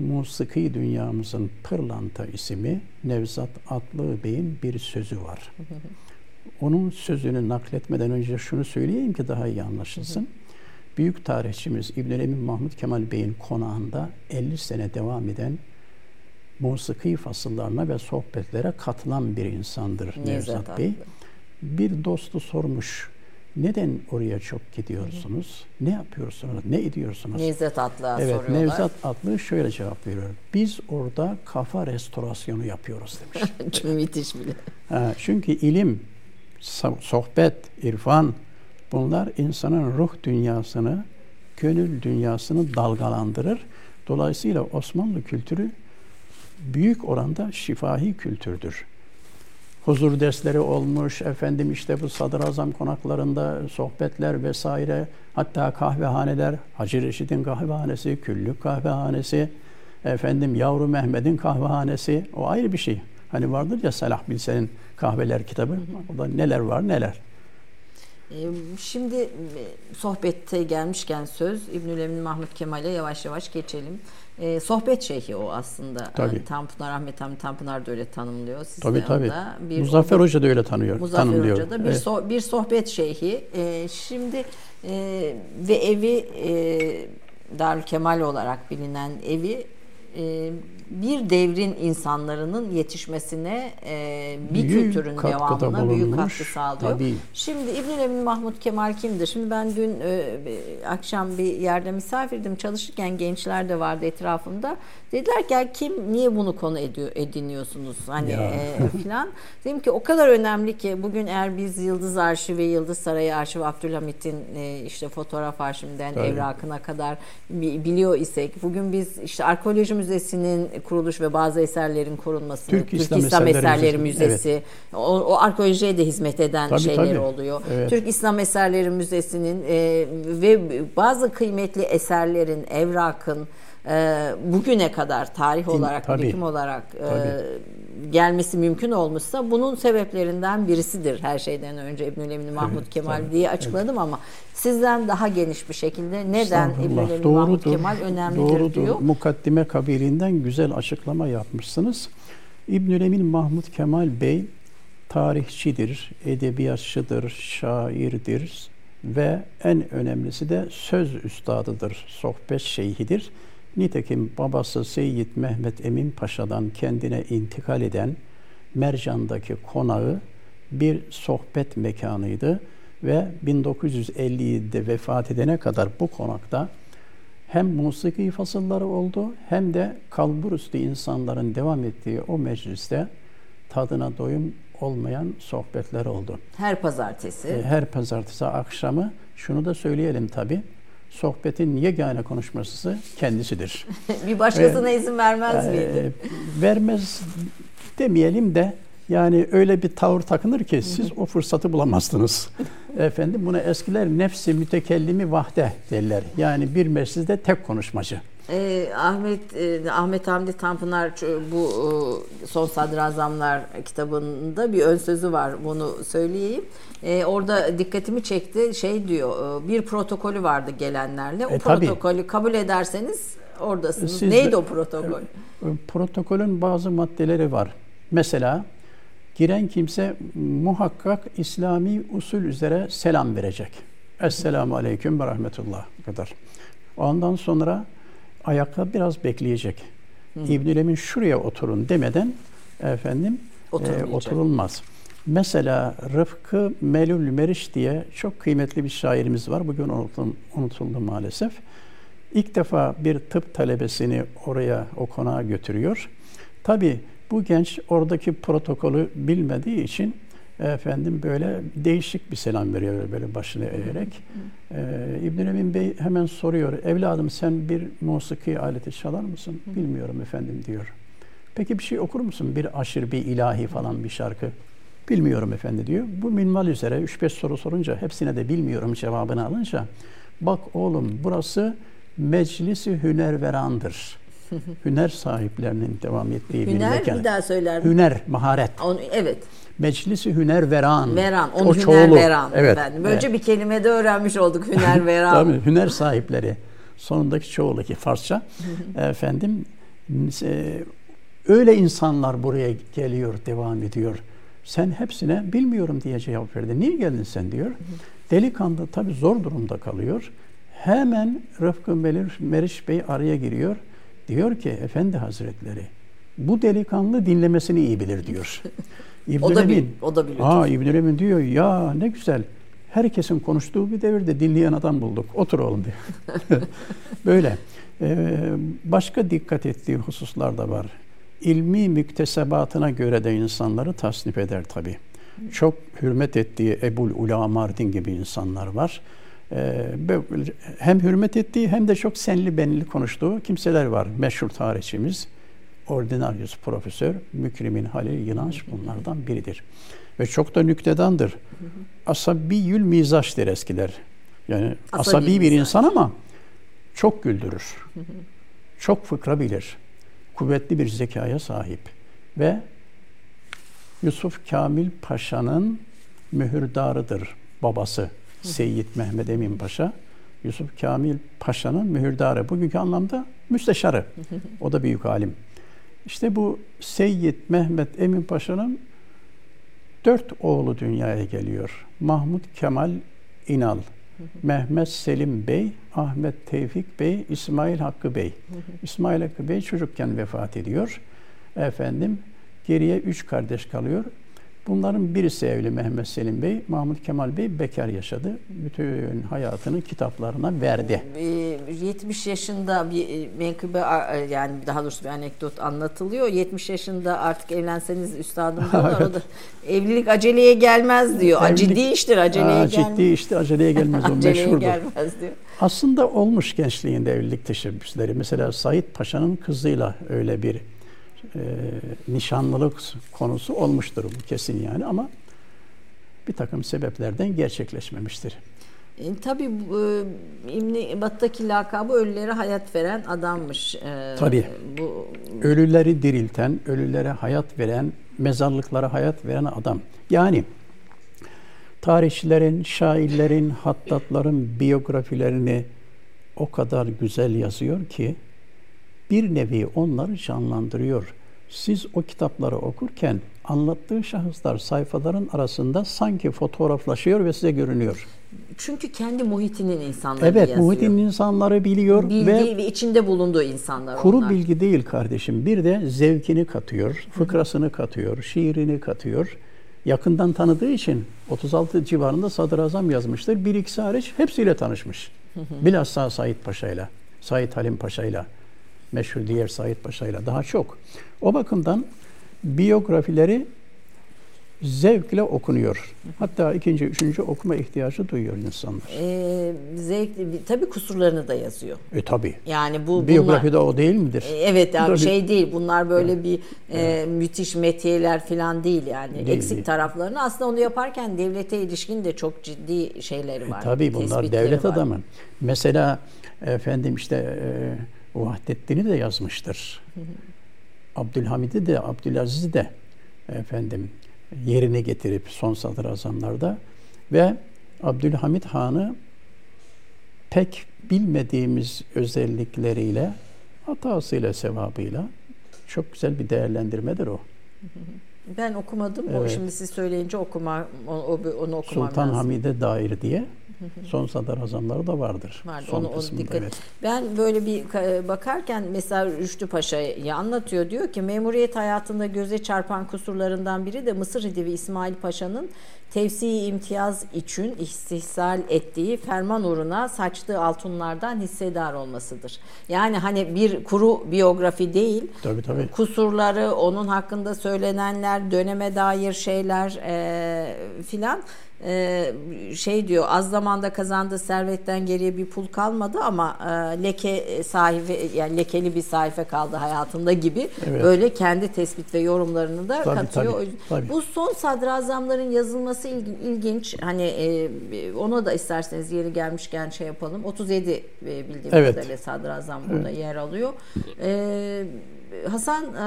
musiki dünyamızın pırlanta ismi Nevzat Atlı Bey'in bir sözü var. Onun sözünü nakletmeden önce şunu söyleyeyim ki daha iyi anlaşılsın. Büyük tarihçimiz İbn Emin Mahmud Kemal Bey'in konağında 50 sene devam eden musiki fasıllarına ve sohbetlere katılan bir insandır Nevzat, Nevzat Bey. Bir dostu sormuş neden oraya çok gidiyorsunuz? Hı hı. Ne yapıyorsunuz? Ne ediyorsunuz?
Nevzat Atlı'ya
evet,
soruyorlar.
Nevzat Atlı şöyle cevap veriyor. Biz orada kafa restorasyonu yapıyoruz demiş.
çok müthiş bile.
Ha, çünkü ilim, sohbet, irfan bunlar insanın ruh dünyasını, gönül dünyasını dalgalandırır. Dolayısıyla Osmanlı kültürü büyük oranda şifahi kültürdür. Huzur dersleri olmuş, efendim işte bu sadrazam konaklarında sohbetler vesaire, hatta kahvehaneler, Hacı Reşit'in kahvehanesi, Küllük kahvehanesi, efendim Yavru Mehmet'in kahvehanesi, o ayrı bir şey. Hani vardır ya Salah Bilsen'in kahveler kitabı, orada neler var neler.
Şimdi sohbette gelmişken söz İbnül Emin Mahmut Kemal'e yavaş yavaş geçelim. E, sohbet şeyhi o aslında.
Tabii.
Yani Tanpınar, Ahmet Hamdi Tanpınar da öyle tanımlıyor. Siz
tabii
de
tabii.
Bir
Muzaffer Hoca da öyle tanıyor.
Muzaffer
tanımlıyor.
Hoca da bir,
evet.
so, bir sohbet şeyhi. E, şimdi e, ve evi e, Darül Kemal olarak bilinen evi e, bir devrin insanlarının yetişmesine e, bir büyük kültürün devamına bulunmuş. büyük katkı sağlıyor. Tabii. Şimdi İbnül Emin Mahmut Kemal kimdir? Şimdi ben dün e, akşam bir yerde misafirdim. Çalışırken gençler de vardı etrafımda. Dediler ki kim niye bunu konu ediyor, ediniyorsunuz hani e, filan. Dedim ki o kadar önemli ki bugün eğer biz Yıldız Arşivi, Yıldız Sarayı Arşivi Abdülhamit'in e, işte fotoğraf arşivinden Tabii. evrakına kadar biliyor isek bugün biz işte Arkeoloji Müzesi'nin kuruluş ve bazı eserlerin korunmasını,
Türk, Türk İslam, İslam
Eserleri, Eserleri Müzesi, evet. o, o arkeolojiye de hizmet eden
tabii,
şeyler
tabii.
oluyor.
Evet.
Türk İslam Eserleri Müzesi'nin e, ve bazı kıymetli eserlerin, evrakın e, bugüne kadar tarih olarak, tabii, birikim olarak e, gelmesi mümkün olmuşsa bunun sebeplerinden birisidir her şeyden önce İbnül Emin Mahmut evet, Kemal tabii, diye açıkladım evet. ama sizden daha geniş bir şekilde neden İbnül Emin Mahmut Kemal önemlidir doğrudur. diyor.
Mukaddime kabiliğinden güzel açıklama yapmışsınız. İbnül Emin Mahmut Kemal Bey tarihçidir, edebiyatçıdır, şairdir ve en önemlisi de söz üstadıdır, sohbet şeyhidir. Nitekim babası Seyyid Mehmet Emin Paşa'dan kendine intikal eden Mercan'daki konağı bir sohbet mekanıydı ve 1957'de vefat edene kadar bu konakta hem musiki fasılları oldu hem de kalburüstü insanların devam ettiği o mecliste tadına doyum olmayan sohbetler oldu.
Her pazartesi.
E, her pazartesi akşamı şunu da söyleyelim tabi. Sohbetin yegane konuşması kendisidir.
bir başkasına Ve, izin vermez e, miydi?
vermez demeyelim de yani öyle bir tavır takınır ki siz o fırsatı bulamazsınız. Efendim buna eskiler nefsi mütekellimi vahde derler. Yani bir mecliste tek konuşmacı.
Eh, Ahmet eh, Ahmet Hamdi Tanpınar bu eh, Son Sadrazamlar kitabında bir ön sözü var. Bunu söyleyeyim. E, orada dikkatimi çekti. Şey diyor, bir protokolü vardı gelenlerle. O e, protokolü tabii. kabul ederseniz oradasınız. Siz Neydi o protokol?
Protokolün bazı maddeleri var. Mesela giren kimse muhakkak İslami usul üzere selam verecek. Esselamu Aleyküm ve Rahmetullah kadar. Ondan sonra ayakta biraz bekleyecek. İbnül Emin şuraya oturun demeden efendim e, oturulmaz. Mesela Rıfkı Melül Meriç diye çok kıymetli bir şairimiz var. Bugün unutuldu, unutuldu maalesef. İlk defa bir tıp talebesini oraya, o konağa götürüyor. Tabi bu genç oradaki protokolü bilmediği için efendim böyle değişik bir selam veriyor böyle başını eğerek. Ee, İbn Emin Bey hemen soruyor. Evladım sen bir musiki aleti çalar mısın? Bilmiyorum efendim diyor. Peki bir şey okur musun? Bir aşır, bir ilahi falan bir şarkı. Bilmiyorum efendi diyor. Bu minval üzere 3-5 soru sorunca hepsine de bilmiyorum cevabını alınca bak oğlum burası meclisi hünerverandır. Hüner sahiplerinin devam ettiği
Hüner,
bir mekan.
bir daha söyler
Hüner, maharet.
Onu, evet.
Meclisi Hüner Veran.
Veran, onu o Hüner çoğulu. Veran evet. efendim. Böylece evet. bir kelimede öğrenmiş olduk Hüner Veran.
Tabii hüner sahipleri. Sonundaki çoğulu ki Farsça. efendim e, öyle insanlar buraya geliyor, devam ediyor. Sen hepsine bilmiyorum diye cevap verdi. Niye geldin sen diyor. Delikanlı tabii zor durumda kalıyor. Hemen Rıfkı Meriç Bey araya giriyor. Diyor ki Efendi Hazretleri bu delikanlı dinlemesini iyi bilir diyor.
İbn o da, Emin, o da biliyor.
Aa, İbn Emin diyor ya ne güzel. Herkesin konuştuğu bir devirde dinleyen adam bulduk. Otur oğlum diyor. Böyle. Ee, başka dikkat ettiği hususlar da var. İlmi müktesebatına göre de insanları tasnif eder tabi. Çok hürmet ettiği Ebul Ula Mardin gibi insanlar var. Ee, hem hürmet ettiği hem de çok senli benli konuştuğu kimseler var. Meşhur tarihçimiz. Ordinarius Profesör Mükrimin Halil Yılanç bunlardan biridir. Ve çok da nüktedandır. Asabi yül mizaç der eskiler. Yani asabi, asabi bir insan ama çok güldürür. çok fıkra bilir. Kuvvetli bir zekaya sahip. Ve Yusuf Kamil Paşa'nın mühürdarıdır babası. Seyyid Mehmet Emin Paşa. Yusuf Kamil Paşa'nın mühürdarı. Bugünkü anlamda müsteşarı. O da büyük alim. İşte bu Seyyid Mehmet Emin Paşa'nın dört oğlu dünyaya geliyor. Mahmut Kemal İnal, Mehmet Selim Bey, Ahmet Tevfik Bey, İsmail Hakkı Bey. İsmail Hakkı Bey çocukken vefat ediyor. Efendim geriye üç kardeş kalıyor. Bunların birisi evli Mehmet Selim Bey, Mahmut Kemal Bey bekar yaşadı. Bütün hayatını kitaplarına verdi.
70 ee, yaşında bir e, menkıbe yani daha doğrusu bir anekdot anlatılıyor. 70 yaşında artık evlenseniz üstadım diyorlar. o da evlilik aceleye gelmez diyor. Evlilik, ciddi iştir aceleye aa,
gelmez. Ciddi işte aceleye gelmez o aceleye meşhurdur. gelmez diyor. Aslında olmuş gençliğinde evlilik teşebbüsleri. Mesela Said Paşa'nın kızıyla öyle bir e, nişanlılık konusu olmuştur bu kesin yani ama bir takım sebeplerden gerçekleşmemiştir.
E, tabii e, İbni Bat'taki lakabı ölülere hayat veren adammış.
E, tabii. Bu ölüleri dirilten, ölülere hayat veren, mezarlıklara hayat veren adam. Yani tarihçilerin, şairlerin, hattatların biyografilerini o kadar güzel yazıyor ki bir nevi onları canlandırıyor. Siz o kitapları okurken anlattığı şahıslar sayfaların arasında sanki fotoğraflaşıyor ve size görünüyor.
Çünkü kendi muhitinin insanları
evet,
yazıyor.
Evet, muhitinin insanları biliyor
Bildiği ve, ve içinde bulunduğu insanlar
Kuru onlar. bilgi değil kardeşim. Bir de zevkini katıyor, fıkrasını katıyor, şiirini katıyor. Yakından tanıdığı için 36 civarında sadrazam yazmıştır. Bir ikisi hariç hepsiyle tanışmış. Bilhassa Said Paşa'yla, Said Halim Paşa'yla meşhur diğer Said Paşa ile daha çok. O bakımdan biyografileri zevkle okunuyor. Hatta ikinci, üçüncü okuma ihtiyacı duyuyor insanlar.
Ee, zevkli, tabii kusurlarını da yazıyor.
E tabii.
Yani bu
biyografide bunlar, o değil midir?
E, evet abi şey değil. Bunlar böyle evet. bir e, evet. müthiş metiyeler falan değil yani. Değil, Eksik değil. taraflarını aslında onu yaparken devlete ilişkin de çok ciddi şeyleri e, var.
E, tabii bunlar devlet var. adamı. Mesela efendim işte e, Vahdettin'i de yazmıştır. Abdülhamid'i de, Abdülaziz'i de efendim yerine getirip son sadrazamlarda ve Abdülhamid Han'ı pek bilmediğimiz özellikleriyle hatasıyla sevabıyla çok güzel bir değerlendirmedir o.
Ben okumadım. Evet. O şimdi siz söyleyince okuma onu, onu okumam
Sultan lazım. Hamid'e dair diye Son sadrazamları da vardır.
Vardı. Son onu, kısmında, onu dikkat. Evet. Ben böyle bir bakarken mesela Rüştü Paşa'yı anlatıyor. Diyor ki memuriyet hayatında göze çarpan kusurlarından biri de Mısır Hidivi İsmail Paşa'nın tevsi imtiyaz için istihsal ettiği ferman uğruna saçtığı altınlardan hissedar olmasıdır. Yani hani bir kuru biyografi değil.
Tabii tabii.
Kusurları, onun hakkında söylenenler, döneme dair şeyler e, filan e, şey diyor az zamanda kazandığı servetten geriye bir pul kalmadı ama e, leke sahibi yani lekeli bir sayfa kaldı hayatında gibi evet. böyle kendi tespit ve yorumlarını da tabii, katıyor. Tabii, tabii. Bu son sadrazamların yazılması ilginç. Hani e, ona da isterseniz yeri gelmişken şey yapalım. 37 e, bildiğim evet. kadarıyla sadrazam burada evet. yer alıyor. E, Hasan e,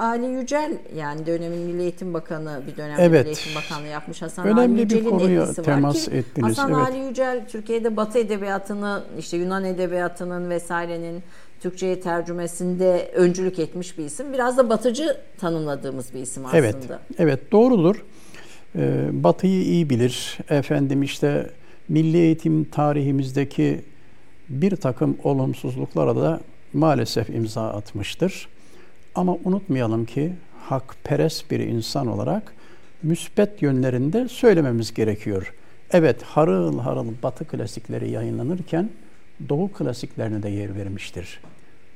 Ali Yücel yani dönemin Milli Eğitim Bakanı bir dönem evet. Milli Eğitim Bakanlığı yapmış Hasan
Önemli Ali Yücel'in etkisi temas
var ki
ettiniz.
Hasan evet. Ali Yücel Türkiye'de Batı edebiyatını işte Yunan edebiyatının vesairenin Türkçe'ye tercümesinde öncülük etmiş bir isim. Biraz da batıcı tanımladığımız bir isim aslında.
Evet, evet doğrudur. Ee, Batı'yı iyi bilir. Efendim işte milli eğitim tarihimizdeki bir takım olumsuzluklara da maalesef imza atmıştır. Ama unutmayalım ki hakperest bir insan olarak müspet yönlerinde söylememiz gerekiyor. Evet harıl harıl batı klasikleri yayınlanırken doğu klasiklerine de yer vermiştir.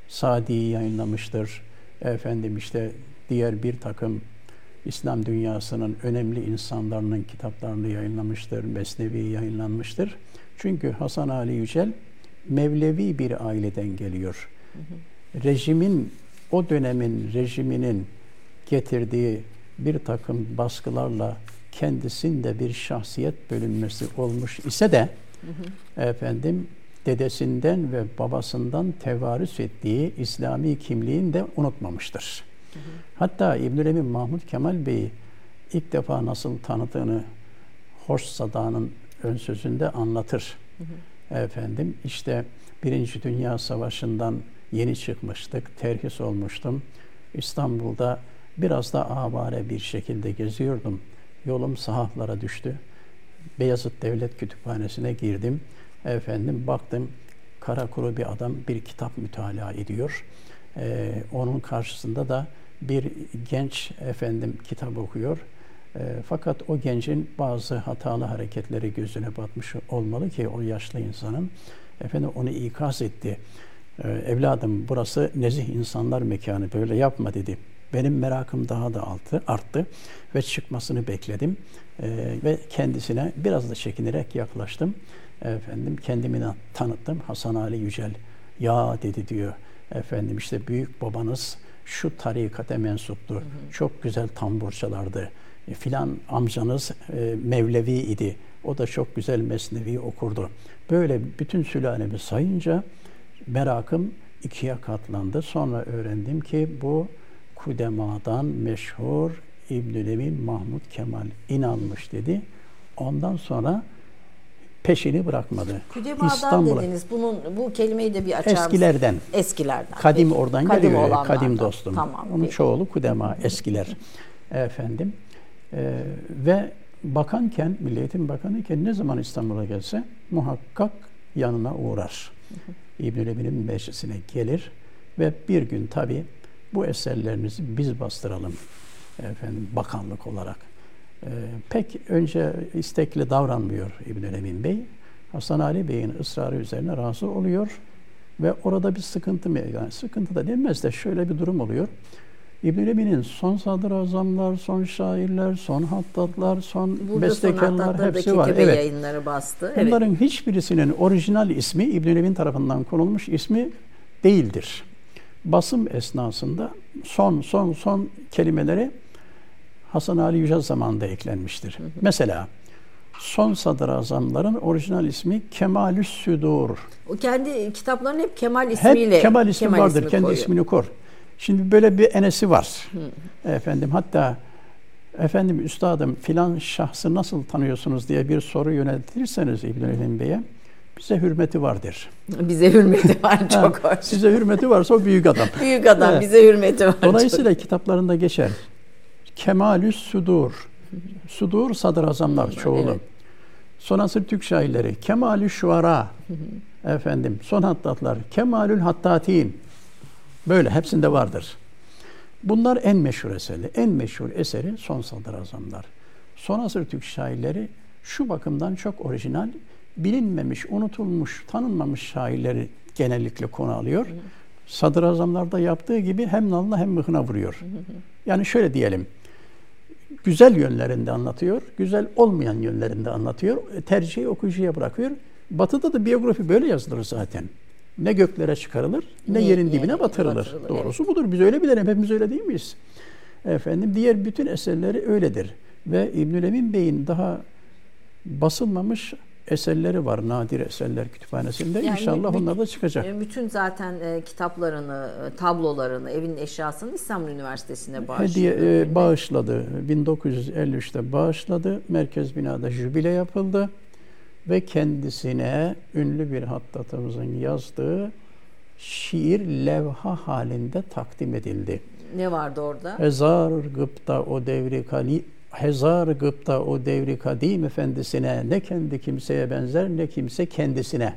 Sadi'yi yayınlamıştır. Efendim işte diğer bir takım İslam dünyasının önemli insanlarının kitaplarını yayınlamıştır. Mesnevi yayınlanmıştır. Çünkü Hasan Ali Yücel Mevlevi bir aileden geliyor. Hı hı. Rejimin o dönemin rejiminin getirdiği bir takım baskılarla kendisinde bir şahsiyet bölünmesi olmuş ise de hı hı. efendim dedesinden ve babasından tevarüs ettiği İslami kimliğini de unutmamıştır. Hı hı. Hatta İbnül Emin Mahmud Kemal Bey'i ilk defa nasıl tanıdığını Hoş Sada'nın ön sözünde anlatır. Hı hı. Efendim işte Birinci Dünya Savaşı'ndan yeni çıkmıştık, terhis olmuştum. İstanbul'da biraz da avare bir şekilde geziyordum. Yolum sahaflara düştü. Beyazıt Devlet Kütüphanesi'ne girdim. Efendim baktım kara kuru bir adam bir kitap mütalaa ediyor. Ee, onun karşısında da bir genç efendim kitap okuyor. E, fakat o gencin bazı hatalı hareketleri gözüne batmış olmalı ki o yaşlı insanın efendim onu ikaz etti. E, evladım burası nezih insanlar mekanı böyle yapma dedi. Benim merakım daha da altı, arttı ve çıkmasını bekledim. E, ve kendisine biraz da çekinerek yaklaştım. Efendim kendimi tanıttım. Hasan Ali Yücel ya dedi diyor. Efendim işte büyük babanız şu tarikate mensuptu. Hı hı. Çok güzel tambur çalardı. E, filan amcanız e, Mevlevi idi. O da çok güzel mesnevi okurdu. Böyle bütün sülalemi sayınca merakım ikiye katlandı. Sonra öğrendim ki bu Kudema'dan meşhur İbnül Mahmud Kemal inanmış dedi. Ondan sonra peşini bırakmadı.
Kudema'dan İstanbul'a. dediniz. Bunun bu kelimeyi de bir açar
Eskilerden.
Mısın? Eskilerden.
Kadim Peki. oradan kadim geliyor. Olanlardan. Kadim dostum. Tamam. Onun Peki. çoğulu Kudema eskiler. Efendim. Ee, ve bakanken, Milli Eğitim Bakanı iken ne zaman İstanbul'a gelse muhakkak yanına uğrar. İbnül Emin'in meclisine gelir ve bir gün tabi bu eserlerinizi biz bastıralım efendim bakanlık olarak. Ee, pek önce istekli davranmıyor İbnül Emin Bey. Hasan Ali Bey'in ısrarı üzerine razı oluyor ve orada bir sıkıntı mı? Yani sıkıntı da denmez de şöyle bir durum oluyor. İbn Emin'in son sadrazamlar, son şairler, son hattatlar, son Burada bestekarlar son hepsi var.
Evet. yayınları bastı.
Bunların evet. hiçbirisinin orijinal ismi İbn Emin tarafından konulmuş ismi değildir. Basım esnasında son son son kelimeleri Hasan Ali Yücel zamanında eklenmiştir. Hı hı. Mesela son sadrazamların orijinal ismi Kemalü Südur.
O kendi kitapların hep Kemal ismiyle.
Hep Kemal ismi Kemal vardır. Ismi kendi koyuyor. ismini kor. Şimdi böyle bir enesi var. Hı. Efendim hatta efendim üstadım filan şahsı nasıl tanıyorsunuz diye bir soru yöneltirseniz İbn Bey'e bize hürmeti vardır.
Bize hürmeti var çok hoş.
Size hürmeti varsa o büyük adam.
büyük adam evet. bize hürmeti var.
Dolayısıyla çok. kitaplarında geçer. Kemalü Sudur. Sudur sadrazamlar çoğulu. Evet. Son asır Türk şairleri. Kemalü Şuara. Efendim son hattatlar. Kemalül Hattatin. Böyle hepsinde vardır. Bunlar en meşhur eseri. En meşhur eseri Son Sadrazamlar. Son asır Türk şairleri şu bakımdan çok orijinal, bilinmemiş, unutulmuş, tanınmamış şairleri genellikle konu alıyor. Sadrazamlarda yaptığı gibi hem nalına hem mıhına vuruyor. Yani şöyle diyelim, güzel yönlerinde anlatıyor, güzel olmayan yönlerinde anlatıyor, tercihi okuyucuya bırakıyor. Batı'da da biyografi böyle yazılır zaten. Ne göklere çıkarılır ne, ne yerin dibine batırılır. batırılır. Doğrusu evet. budur. Biz öyle bilelim. Hepimiz öyle değil miyiz? Efendim diğer bütün eserleri öyledir. Ve İbnül Emin Bey'in daha basılmamış eserleri var. Nadir eserler kütüphanesinde. Yani İnşallah onlar da çıkacak.
E, bütün zaten e, kitaplarını, e, tablolarını, evin eşyasını İstanbul Üniversitesi'ne bağışladı. Hediye,
e, bağışladı. 1953'te bağışladı. Merkez binada jübile yapıldı ve kendisine ünlü bir hattatımızın yazdığı şiir levha halinde takdim edildi.
Ne vardı orada?
Hezar gıpta o devri kali Hezar gıpta o devri kadim efendisine ne kendi kimseye benzer ne kimse kendisine.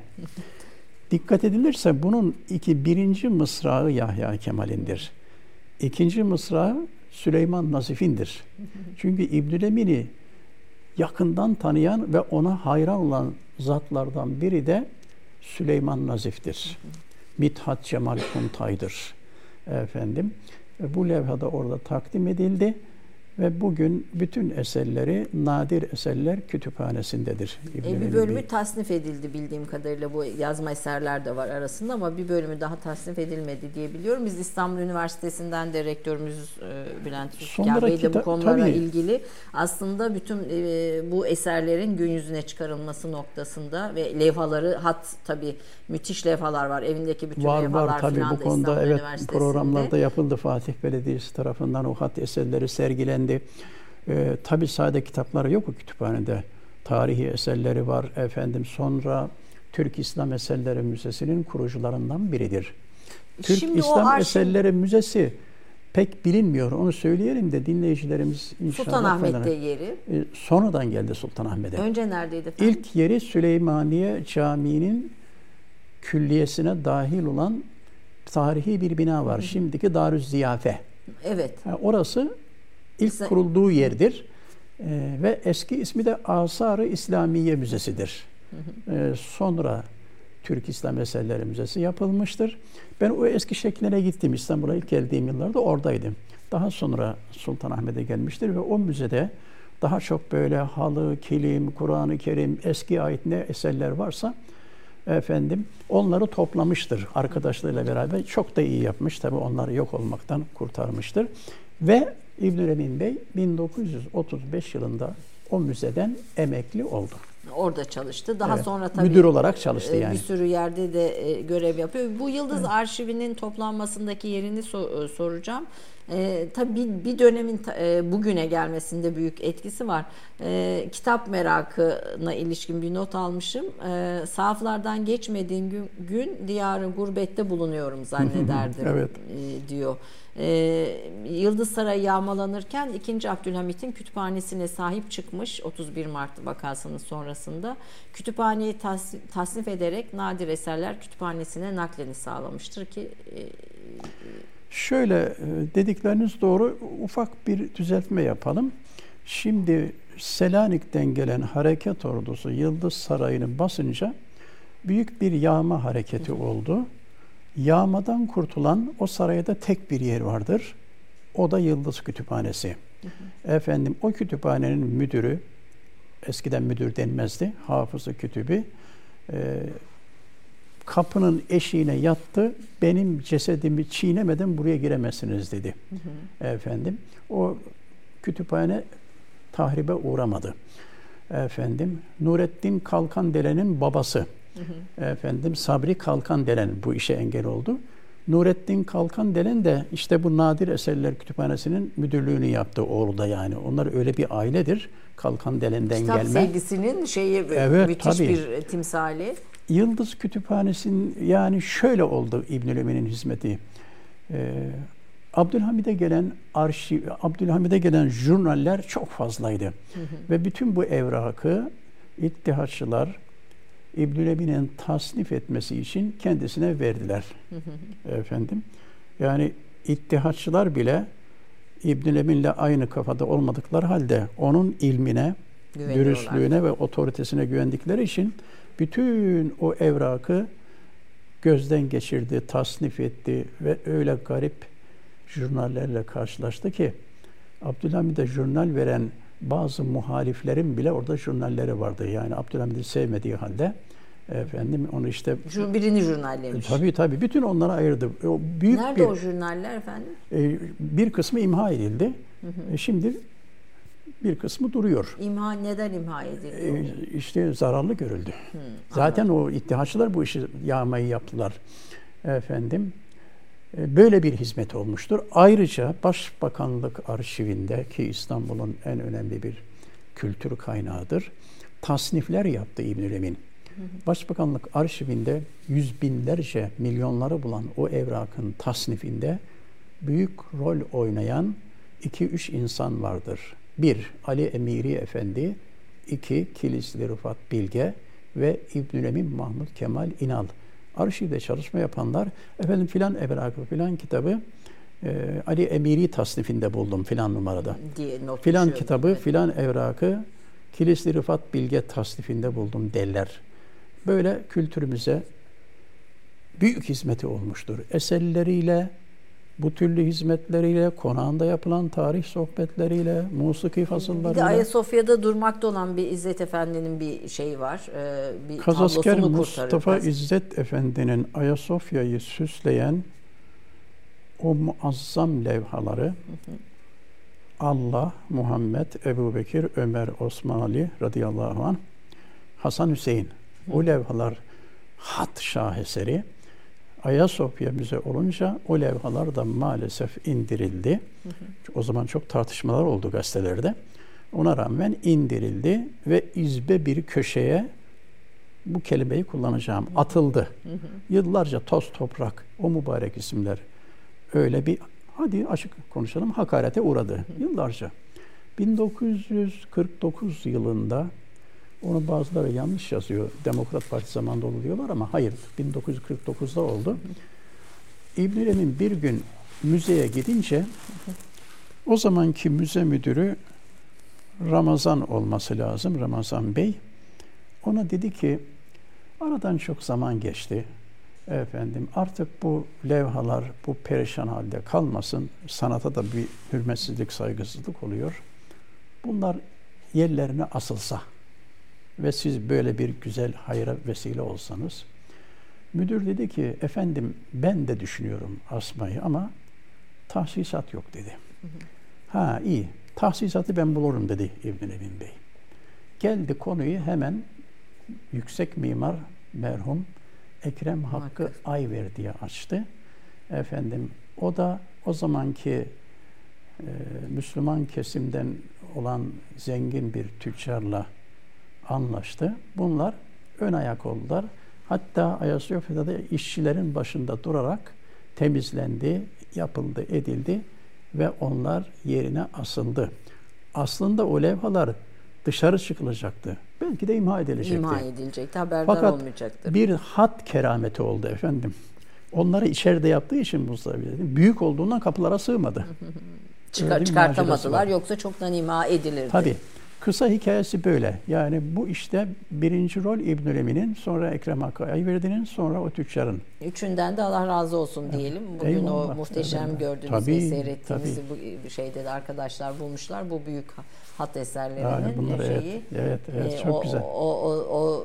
Dikkat edilirse bunun iki birinci mısrağı Yahya Kemal'indir. İkinci mısrağı Süleyman Nazif'indir. Çünkü İbnül Emin'i yakından tanıyan ve ona hayran olan zatlardan biri de Süleyman Nazif'tir. Mithat Cemal Kuntay'dır. Efendim, bu levhada orada takdim edildi Ve bugün bütün eserleri Nadir Eserler Kütüphanesi'ndedir.
İbn e, bir bölümü Bey. tasnif edildi bildiğim kadarıyla bu yazma eserler de var arasında ama bir bölümü daha tasnif edilmedi diye biliyorum. Biz İstanbul Üniversitesi'nden de rektörümüz e, Bülent Rüzgar Bey de bu konulara tabii. ilgili aslında bütün e, bu eserlerin gün yüzüne çıkarılması noktasında ve levhaları hat tabii müthiş levhalar var. Evindeki bütün
var,
levhalar
var, tabii bu konuda evet programlarda yapıldı Fatih Belediyesi tarafından o hat eserleri sergilendi. Ee, tabii sade kitapları yok o kütüphanede. Tarihi eserleri var efendim. Sonra Türk İslam Eserleri Müzesi'nin kurucularından biridir. Türk Şimdi İslam arşiv... Eserleri Müzesi pek bilinmiyor. Onu söyleyelim de dinleyicilerimiz inşallah...
Sultanahmet'te yeri.
E, sonradan geldi Sultanahmet'e.
Önce neredeydi efendim?
İlk yeri Süleymaniye Camii'nin külliyesine dahil olan tarihi bir bina var. Hı hı. Şimdiki Darüz Ziyafe.
Evet.
Yani orası ilk kurulduğu yerdir. Ee, ve eski ismi de Asar-ı İslamiye Müzesi'dir. Ee, sonra Türk İslam Eserleri Müzesi yapılmıştır. Ben o eski şekline gittim. İstanbul'a ilk geldiğim yıllarda oradaydım. Daha sonra Sultanahmet'e gelmiştir ve o müzede daha çok böyle halı, kilim, Kur'an-ı Kerim, eski ait ne eserler varsa efendim onları toplamıştır arkadaşlarıyla beraber. Çok da iyi yapmış. Tabi onları yok olmaktan kurtarmıştır. Ve İbnül Emin Bey 1935 yılında o müzeden emekli oldu.
Orada çalıştı. Daha evet. sonra tabii
müdür olarak çalıştı
e,
yani.
Bir sürü yerde de e, görev yapıyor. Bu Yıldız evet. Arşivinin toplanmasındaki yerini e, soracağım. E, tabii bir dönemin e, bugüne gelmesinde büyük etkisi var. E, kitap merakına ilişkin bir not almışım. E, sahaflardan geçmediğin gün, gün diyarın gurbette bulunuyorum zannederdim evet. e, diyor. E, Yıldız Sarayı yağmalanırken 2. Abdülhamit'in kütüphanesine sahip çıkmış 31 Mart vakasının sonrasında kütüphaneyi tas, tasnif ederek nadir eserler kütüphanesine nakleni sağlamıştır ki e,
Şöyle e, dedikleriniz doğru. Ufak bir düzeltme yapalım. Şimdi Selanik'ten gelen hareket ordusu Yıldız Sarayı'nı basınca büyük bir yağma hareketi oldu. Yağmadan kurtulan o sarayda tek bir yer vardır. O da Yıldız Kütüphanesi. Hı hı. Efendim o kütüphanenin müdürü, eskiden müdür denmezdi, hafızı kütübü, e, kapının eşiğine yattı. Benim cesedimi çiğnemeden buraya giremezsiniz dedi. Hı hı. Efendim o kütüphane tahribe uğramadı. Efendim Nurettin Kalkandere'nin babası. Hı hı. Efendim Sabri Kalkandelen bu işe engel oldu. Nurettin Kalkandelen de işte bu Nadir Eserler Kütüphanesi'nin müdürlüğünü yaptı oğlu da yani. Onlar öyle bir ailedir. Kalkandelen'den
Kitap
gelme.
Kitap sevgisinin şeyi evet, müthiş tabii. bir timsali.
Yıldız Kütüphanesi'nin yani şöyle oldu İbnül Emin'in hizmeti. Ee, Abdülhamid'e gelen arşiv, Abdülhamid'e gelen jurnaller çok fazlaydı. Hı hı. Ve bütün bu evrakı İttihatçılar İbnül Emin'in tasnif etmesi için kendisine verdiler. Efendim. Yani İttihatçılar bile İbnül Emin'le aynı kafada olmadıkları halde onun ilmine, dürüstlüğüne ve otoritesine güvendikleri için bütün o evrakı gözden geçirdi, tasnif etti ve öyle garip jurnallerle karşılaştı ki Abdülhamid'e jurnal veren bazı muhaliflerin bile orada jurnalleri vardı. Yani Abdülhamid'i sevmediği halde efendim onu işte
birini jurnallemiş.
Tabii tabii bütün onlara ayırdı.
O büyük Nerede bir, o jurnaller efendim?
E, bir kısmı imha edildi. Hı hı. E, şimdi bir kısmı duruyor.
İmha neden imha ediliyor?
Ee, işte zararlı görüldü. Hı, Zaten o ittihatçılar bu işi yağmayı yaptılar. Efendim e, böyle bir hizmet olmuştur. Ayrıca Başbakanlık arşivinde ki İstanbul'un en önemli bir kültür kaynağıdır. Tasnifler yaptı İbnül Emin. Başbakanlık arşivinde yüz binlerce milyonları bulan o evrakın tasnifinde büyük rol oynayan iki üç insan vardır. Bir, Ali Emiri Efendi. iki Kilisli Rıfat Bilge ve İbnül Emin Mahmud Kemal İnal. Arşivde çalışma yapanlar, efendim filan evrakı filan kitabı e, Ali Emiri tasnifinde buldum filan numarada. Diye filan kitabı evet. filan evrakı Kilisli Rıfat Bilge tasnifinde buldum derler. Böyle kültürümüze büyük hizmeti olmuştur. Eserleriyle, bu türlü hizmetleriyle, konağında yapılan tarih sohbetleriyle, musiki fasıllarıyla.
Bir de Ayasofya'da durmakta olan bir İzzet Efendi'nin bir şeyi var. E, bir
Kazasker Mustafa İzzet Efendi'nin Ayasofya'yı süsleyen o muazzam levhaları hı hı. Allah, Muhammed, Ebu Bekir, Ömer, Osman Ali radıyallahu anh, Hasan Hüseyin. O levhalar hat şaheseri. Ayasofya Müze olunca o levhalar da maalesef indirildi. Hı hı. O zaman çok tartışmalar oldu gazetelerde. Ona rağmen indirildi ve izbe bir köşeye bu kelimeyi kullanacağım. Atıldı. Hı hı. Yıllarca toz toprak o mübarek isimler öyle bir hadi açık konuşalım hakarete uğradı. Hı hı. Yıllarca. 1949 yılında onu bazıları yanlış yazıyor. Demokrat Parti zamanında oldu diyorlar ama hayır 1949'da oldu. İbn Emin bir gün müzeye gidince o zamanki müze müdürü Ramazan olması lazım. Ramazan Bey. Ona dedi ki aradan çok zaman geçti. Efendim artık bu levhalar bu perişan halde kalmasın. Sanata da bir hürmetsizlik, saygısızlık oluyor. Bunlar yerlerine asılsa ve siz böyle bir güzel hayra vesile olsanız. Müdür dedi ki efendim ben de düşünüyorum asmayı ama tahsisat yok dedi. Hı hı. Ha iyi tahsisatı ben bulurum dedi İbn Emin Bey. Geldi konuyu hemen yüksek mimar merhum Ekrem Hakkı Hakkı. Ayver açtı. Efendim o da o zamanki e, Müslüman kesimden olan zengin bir tüccarla anlaştı. Bunlar ön ayak oldular. Hatta Ayasofya'da da işçilerin başında durarak temizlendi, yapıldı, edildi ve onlar yerine asıldı. Aslında o levhalar dışarı çıkılacaktı. Belki de imha edilecekti.
İmha edilecekti, haberdar
Fakat
olmayacaktır.
bir hat kerameti oldu efendim. Onları içeride yaptığı için Mustafa büyük olduğundan kapılara sığmadı.
Çıkar, çıkartamadılar yoksa çoktan imha edilirdi.
Tabii. Kısa hikayesi böyle. Yani bu işte birinci rol İbnül Emin'in, sonra Ekrem Hakkı Ayverdi'nin, sonra o tüccarın.
Üçünden de Allah razı olsun diyelim. Bugün Eyvallah. o muhteşem evet. gördüğünüz tabii, ve seyrettiğimiz bu şeyde de arkadaşlar bulmuşlar. Bu büyük hat eserlerinin bunlar, şeyi.
Evet, evet, evet çok
o,
güzel.
O, o, o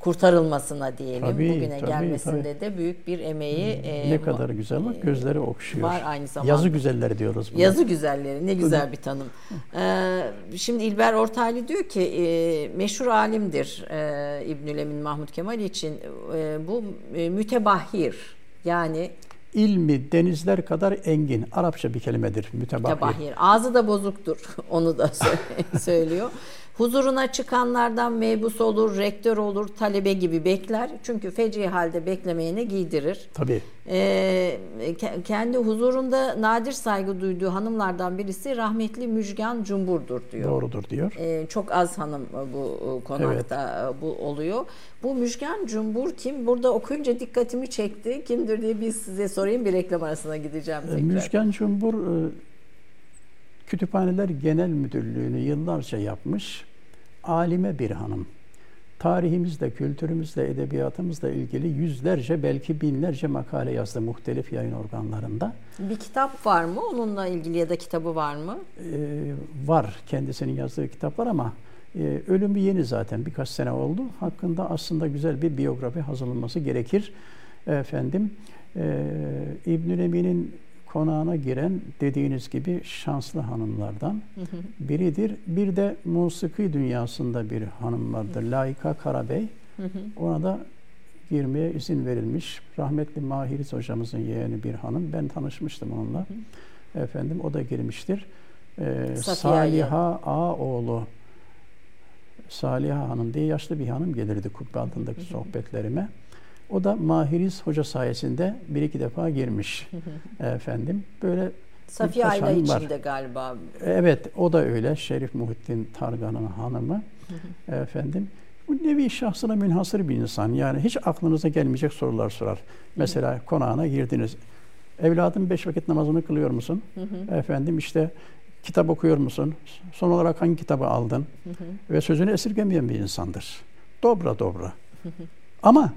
kurtarılmasına diyelim. Tabii, Bugüne tabii, gelmesinde tabii. de büyük bir emeği.
Ne e, kadar güzel bak gözleri okşuyor. Var aynı zamanda. Yazı güzelleri diyoruz
buna. Yazı güzelleri ne güzel bir tanım. ee, şimdi İlber Ortaylı diyor ki e, meşhur alimdir e, İbnül Emin Mahmut Kemal için e, bu e, mütebahhir yani
ilmi denizler kadar engin. Arapça bir kelimedir mütebahhir. mütebahhir.
Ağzı da bozuktur. Onu da söylüyor. Huzuruna çıkanlardan mebus olur, rektör olur, talebe gibi bekler. Çünkü feci halde beklemeyene giydirir.
Tabii.
Ee, kendi huzurunda nadir saygı duyduğu hanımlardan birisi rahmetli Müjgan Cumbur'dur diyor.
Doğrudur diyor.
Ee, çok az hanım bu konakta evet. bu oluyor. Bu Müjgan Cumbur kim? Burada okuyunca dikkatimi çekti. Kimdir diye bir size sorayım bir reklam arasına gideceğim
tekrar. Müjgan Cumbur e, Kütüphaneler Genel Müdürlüğü'nü yıllarca yapmış alime bir hanım. Tarihimizle, kültürümüzle, edebiyatımızla ilgili yüzlerce belki binlerce makale yazdı muhtelif yayın organlarında.
Bir kitap var mı onunla ilgili ya da kitabı var mı?
Ee, var. Kendisinin yazdığı kitap var ama e, ölümü yeni zaten birkaç sene oldu. Hakkında aslında güzel bir biyografi hazırlanması gerekir. Efendim e, İbnül Emin'in konağına giren dediğiniz gibi şanslı hanımlardan biridir. Bir de musiki dünyasında bir hanım vardır. Laika Karabey. Ona da girmeye izin verilmiş. Rahmetli Mahiriz hocamızın yeğeni bir hanım. Ben tanışmıştım onunla. Efendim o da girmiştir. Ee, Saliha Ağoğlu Saliha Hanım diye yaşlı bir hanım gelirdi kubbe altındaki sohbetlerime. O da Mahiriz Hoca sayesinde bir iki defa girmiş efendim. Böyle
Safiye Ayla içinde galiba.
Evet o da öyle. Şerif Muhittin Targan'ın hanımı. efendim. Bu nevi şahsına münhasır bir insan. Yani hiç aklınıza gelmeyecek sorular sorar. Mesela konağına girdiniz. Evladım beş vakit namazını kılıyor musun? Efendim işte kitap okuyor musun? Son olarak hangi kitabı aldın? Ve sözünü esirgemeyen bir insandır. Dobra dobra. Ama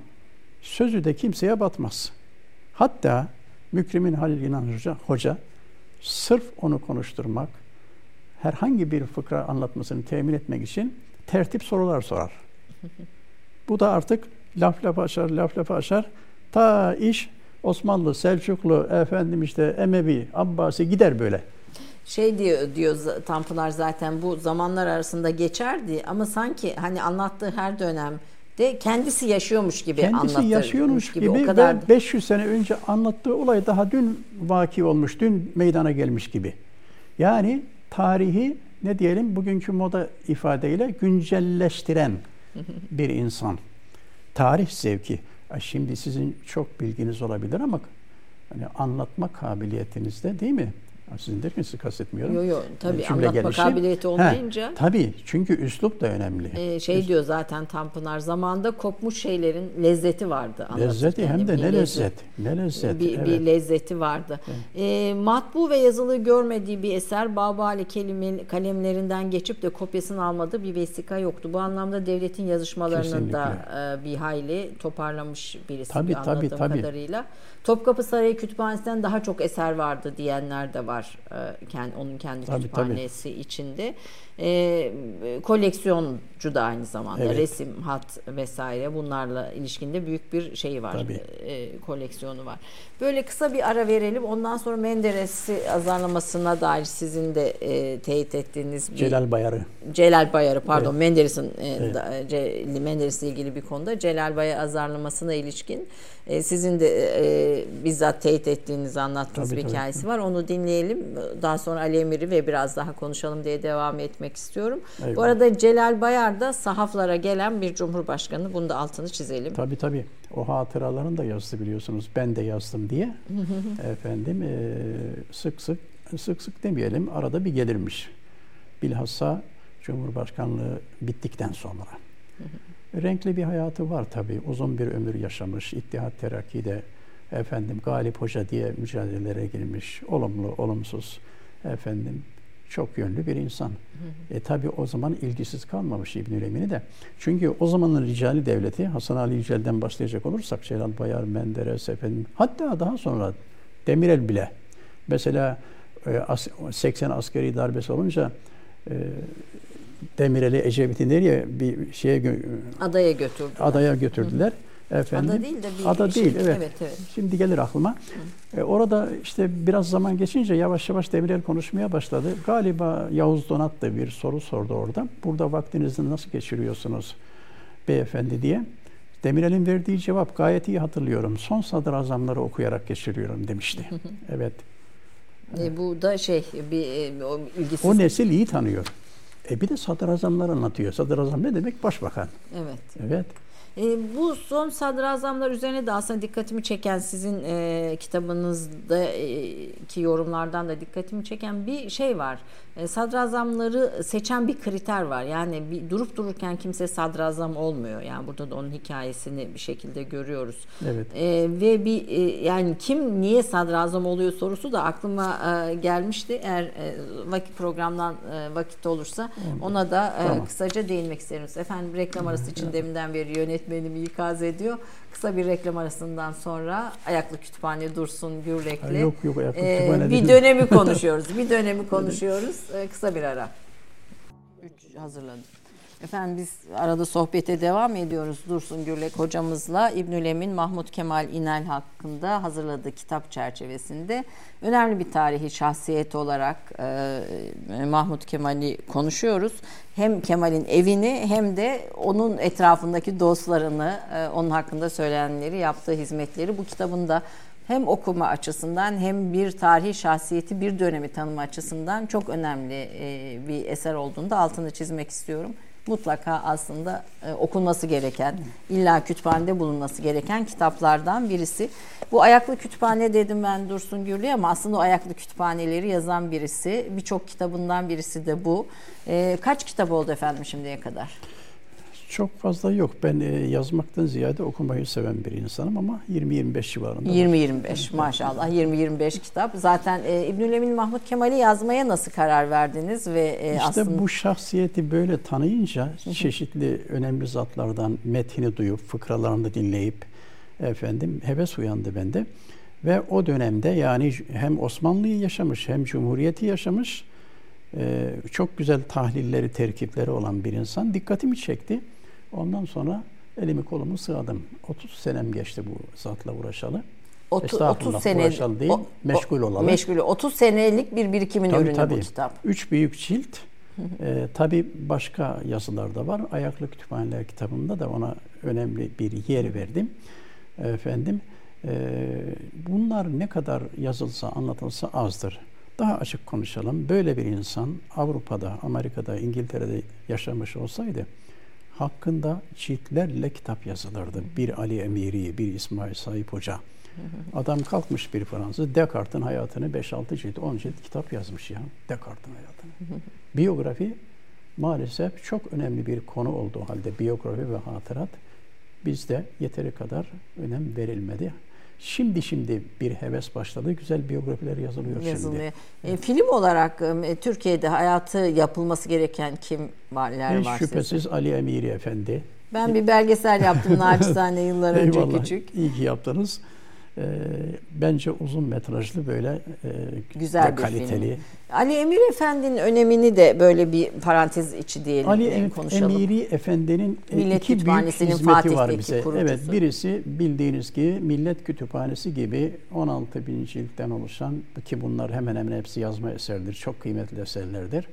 sözü de kimseye batmaz. Hatta Mükrimin Halil İnan Hoca, Hoca sırf onu konuşturmak, herhangi bir fıkra anlatmasını temin etmek için tertip sorular sorar. Bu da artık laf laf açar, laf laf açar. Ta iş Osmanlı, Selçuklu, efendim işte Emevi, Abbasi gider böyle.
Şey diyor diyor Tanpınar zaten bu zamanlar arasında geçerdi ama sanki hani anlattığı her dönem de kendisi yaşıyormuş gibi
Kendisi yaşıyormuş gibi, gibi o kadar... ve 500 sene önce anlattığı olay daha dün vaki olmuş, dün meydana gelmiş gibi. Yani tarihi ne diyelim bugünkü moda ifadeyle güncelleştiren bir insan. Tarih zevki. Şimdi sizin çok bilginiz olabilir ama hani anlatma kabiliyetinizde değil mi? Sizin derken sizi kastetmiyorum.
Yok yok tabii Cümle anlatma gelişi. kabiliyeti olmayınca.
He, tabii çünkü üslup da önemli.
E, şey Üs- diyor zaten Tanpınar zamanda kopmuş şeylerin lezzeti vardı.
Lezzeti hem de ne lezzet. Ne lezzet.
Bir, evet. bir lezzeti vardı. Evet. E, matbu ve yazılı görmediği bir eser Babali kelime, kalemlerinden geçip de kopyasını almadığı bir vesika yoktu. Bu anlamda devletin yazışmalarını Kesinlikle. da e, bir hayli toparlamış birisi tabii, bir anladığım tabii, tabii. kadarıyla. Topkapı Sarayı Kütüphanesi'nden daha çok eser vardı diyenler de var. E, onun kendi tabii, kütüphanesi tabii. içinde. E, koleksiyoncu da aynı zamanda. Evet. Resim, hat vesaire bunlarla ilişkinde büyük bir şeyi var. E, koleksiyonu var. Böyle kısa bir ara verelim. Ondan sonra Menderes'i azarlamasına dair sizin de e, teyit ettiğiniz bir...
Celal Bayar'ı.
Celal Bayar'ı pardon. Evet. Menderes'in e, evet. da, Menderes'le ilgili bir konuda Celal Bayar azarlamasına ilişkin e, sizin de e, bizzat teyit ettiğiniz anlattığınız tabii, bir tabii. hikayesi var. Onu dinleyelim. Daha sonra Ali Emir'i ve biraz daha konuşalım diye devam etmek istiyorum. Eyvallah. Bu arada Celal Bayar da sahaflara gelen bir cumhurbaşkanı. Bunu da altını çizelim.
Tabii tabii. O hatıralarını da yazdı biliyorsunuz. Ben de yazdım diye. Efendim e, sık sık sık sık demeyelim arada bir gelirmiş. Bilhassa Cumhurbaşkanlığı bittikten sonra. Renkli bir hayatı var tabii. Uzun bir ömür yaşamış. İttihat Terakki'de efendim Galip Hoca diye mücadelelere girmiş. Olumlu, olumsuz efendim çok yönlü bir insan. Hı hı. E tabi o zaman ilgisiz kalmamış İbnül Emin'i de. Çünkü o zamanın ricali devleti Hasan Ali Yücel'den başlayacak olursak Celal Bayar, Menderes efendim hatta daha sonra Demirel bile mesela 80 e, askeri darbesi olunca e, Demirel'i Ecevit'i nereye bir şeye
adaya götürdüler.
Adaya götürdüler. Hı. Efendim,
ada değil de bir
ada şey, değil evet. evet, evet. Şimdi gelir aklıma. E, orada işte biraz zaman geçince yavaş yavaş Demirel konuşmaya başladı. Galiba Yavuz Donat da bir soru sordu orada. Burada vaktinizi nasıl geçiriyorsunuz beyefendi diye. Demirel'in verdiği cevap gayet iyi hatırlıyorum. Son sadrazamları okuyarak geçiriyorum demişti. evet.
E, bu da şey bir e, o ilgisiz.
O nesil iyi tanıyor. E bir de sadrazamlar anlatıyor. Sadrazam ne demek? Başbakan.
Evet.
Evet.
E, bu son sadrazamlar üzerine de aslında dikkatimi çeken sizin e, kitabınızdaki yorumlardan da dikkatimi çeken bir şey var. E, sadrazamları seçen bir kriter var. Yani bir durup dururken kimse sadrazam olmuyor. Yani burada da onun hikayesini bir şekilde görüyoruz.
Evet.
E, ve bir e, yani kim niye sadrazam oluyor sorusu da aklıma e, gelmişti. Eğer e, vakit programdan e, vakit olursa ona da e, tamam. kısaca değinmek isterim. Efendim reklam arası için deminden beri yönetmenimi ikaz ediyor. Kısa bir reklam arasından sonra Ayaklı Kütüphane Dursun Gürrek'le
yok, yok, ayaklı e,
bir dönemi konuşuyoruz. bir dönemi konuşuyoruz. E, kısa bir ara. Üç hazırladım. Efendim biz arada sohbete devam ediyoruz Dursun Gürlek hocamızla İbnül Emin Mahmut Kemal İnel hakkında hazırladığı kitap çerçevesinde önemli bir tarihi şahsiyet olarak e, Mahmut Kemal'i konuşuyoruz. Hem Kemal'in evini hem de onun etrafındaki dostlarını, e, onun hakkında söylenenleri, yaptığı hizmetleri bu kitabında hem okuma açısından hem bir tarihi şahsiyeti bir dönemi tanıma açısından çok önemli e, bir eser olduğunu da altını çizmek istiyorum mutlaka aslında e, okunması gereken, illa kütüphanede bulunması gereken kitaplardan birisi. Bu ayaklı kütüphane dedim ben Dursun Gürlü ama aslında o ayaklı kütüphaneleri yazan birisi. Birçok kitabından birisi de bu. E, kaç kitap oldu efendim şimdiye kadar?
Çok fazla yok. Ben e, yazmaktan ziyade okumayı seven bir insanım ama 20-25 civarında.
20-25 maşallah 20-25 kitap. Zaten e, İbnül Emin Mahmut Kemal'i yazmaya nasıl karar verdiniz ve e,
işte
aslında
bu şahsiyeti böyle tanıyınca çeşitli önemli zatlardan metini duyup fıkralarını dinleyip efendim heves uyandı bende. Ve o dönemde yani hem Osmanlı'yı yaşamış hem Cumhuriyeti yaşamış e, çok güzel tahlilleri, terkipleri olan bir insan dikkatimi çekti. Ondan sonra elimi kolumu sığadım. 30 senem geçti bu zatla uğraşalı.
30, 30 sene
uğraşalı değil, o, meşgul olalı.
Meşgul. 30 senelik bir birikimin
tabii,
ürünü
tabii.
bu kitap.
Üç büyük cilt. ee, tabii başka yazılar da var. Ayaklı Kütüphaneler kitabında da ona önemli bir yer verdim. Efendim, e, bunlar ne kadar yazılsa, anlatılsa azdır. Daha açık konuşalım. Böyle bir insan Avrupa'da, Amerika'da, İngiltere'de yaşamış olsaydı hakkında ciltlerle kitap yazılırdı. Bir Ali Emiri, bir İsmail Sahip Hoca. Adam kalkmış bir Fransız, Descartes'in hayatını 5-6 cilt, 10 cilt kitap yazmış ya. Descartes'in hayatını. Biyografi maalesef çok önemli bir konu olduğu halde biyografi ve hatırat bizde yeteri kadar önem verilmedi. Şimdi şimdi bir heves başladı. Güzel biyografiler yazılıyor,
yazılıyor.
şimdi.
E, film olarak e, Türkiye'de hayatı yapılması gereken kimler
Hiç
var
şüphesiz
sizce?
Ali Emiri Efendi.
Ben bir belgesel yaptım naçizane yıllar önce
Eyvallah,
küçük.
iyi ki yaptınız. Ee, bence uzun metrajlı böyle e,
Güzel bir
kaliteli.
film. Ali Emir Efendi'nin önemini de böyle bir parantez içi diyelim
Ali
e,
em-
konuşalım.
Emiri Efendi'nin e,
Millet
iki büyük hizmeti var
Fatih'teki
bize.
kurucusu.
Evet, birisi bildiğiniz gibi Millet Kütüphanesi gibi 16 bin ciltten oluşan ki bunlar hemen hemen hepsi yazma eserdir. Çok kıymetli eserlerdir.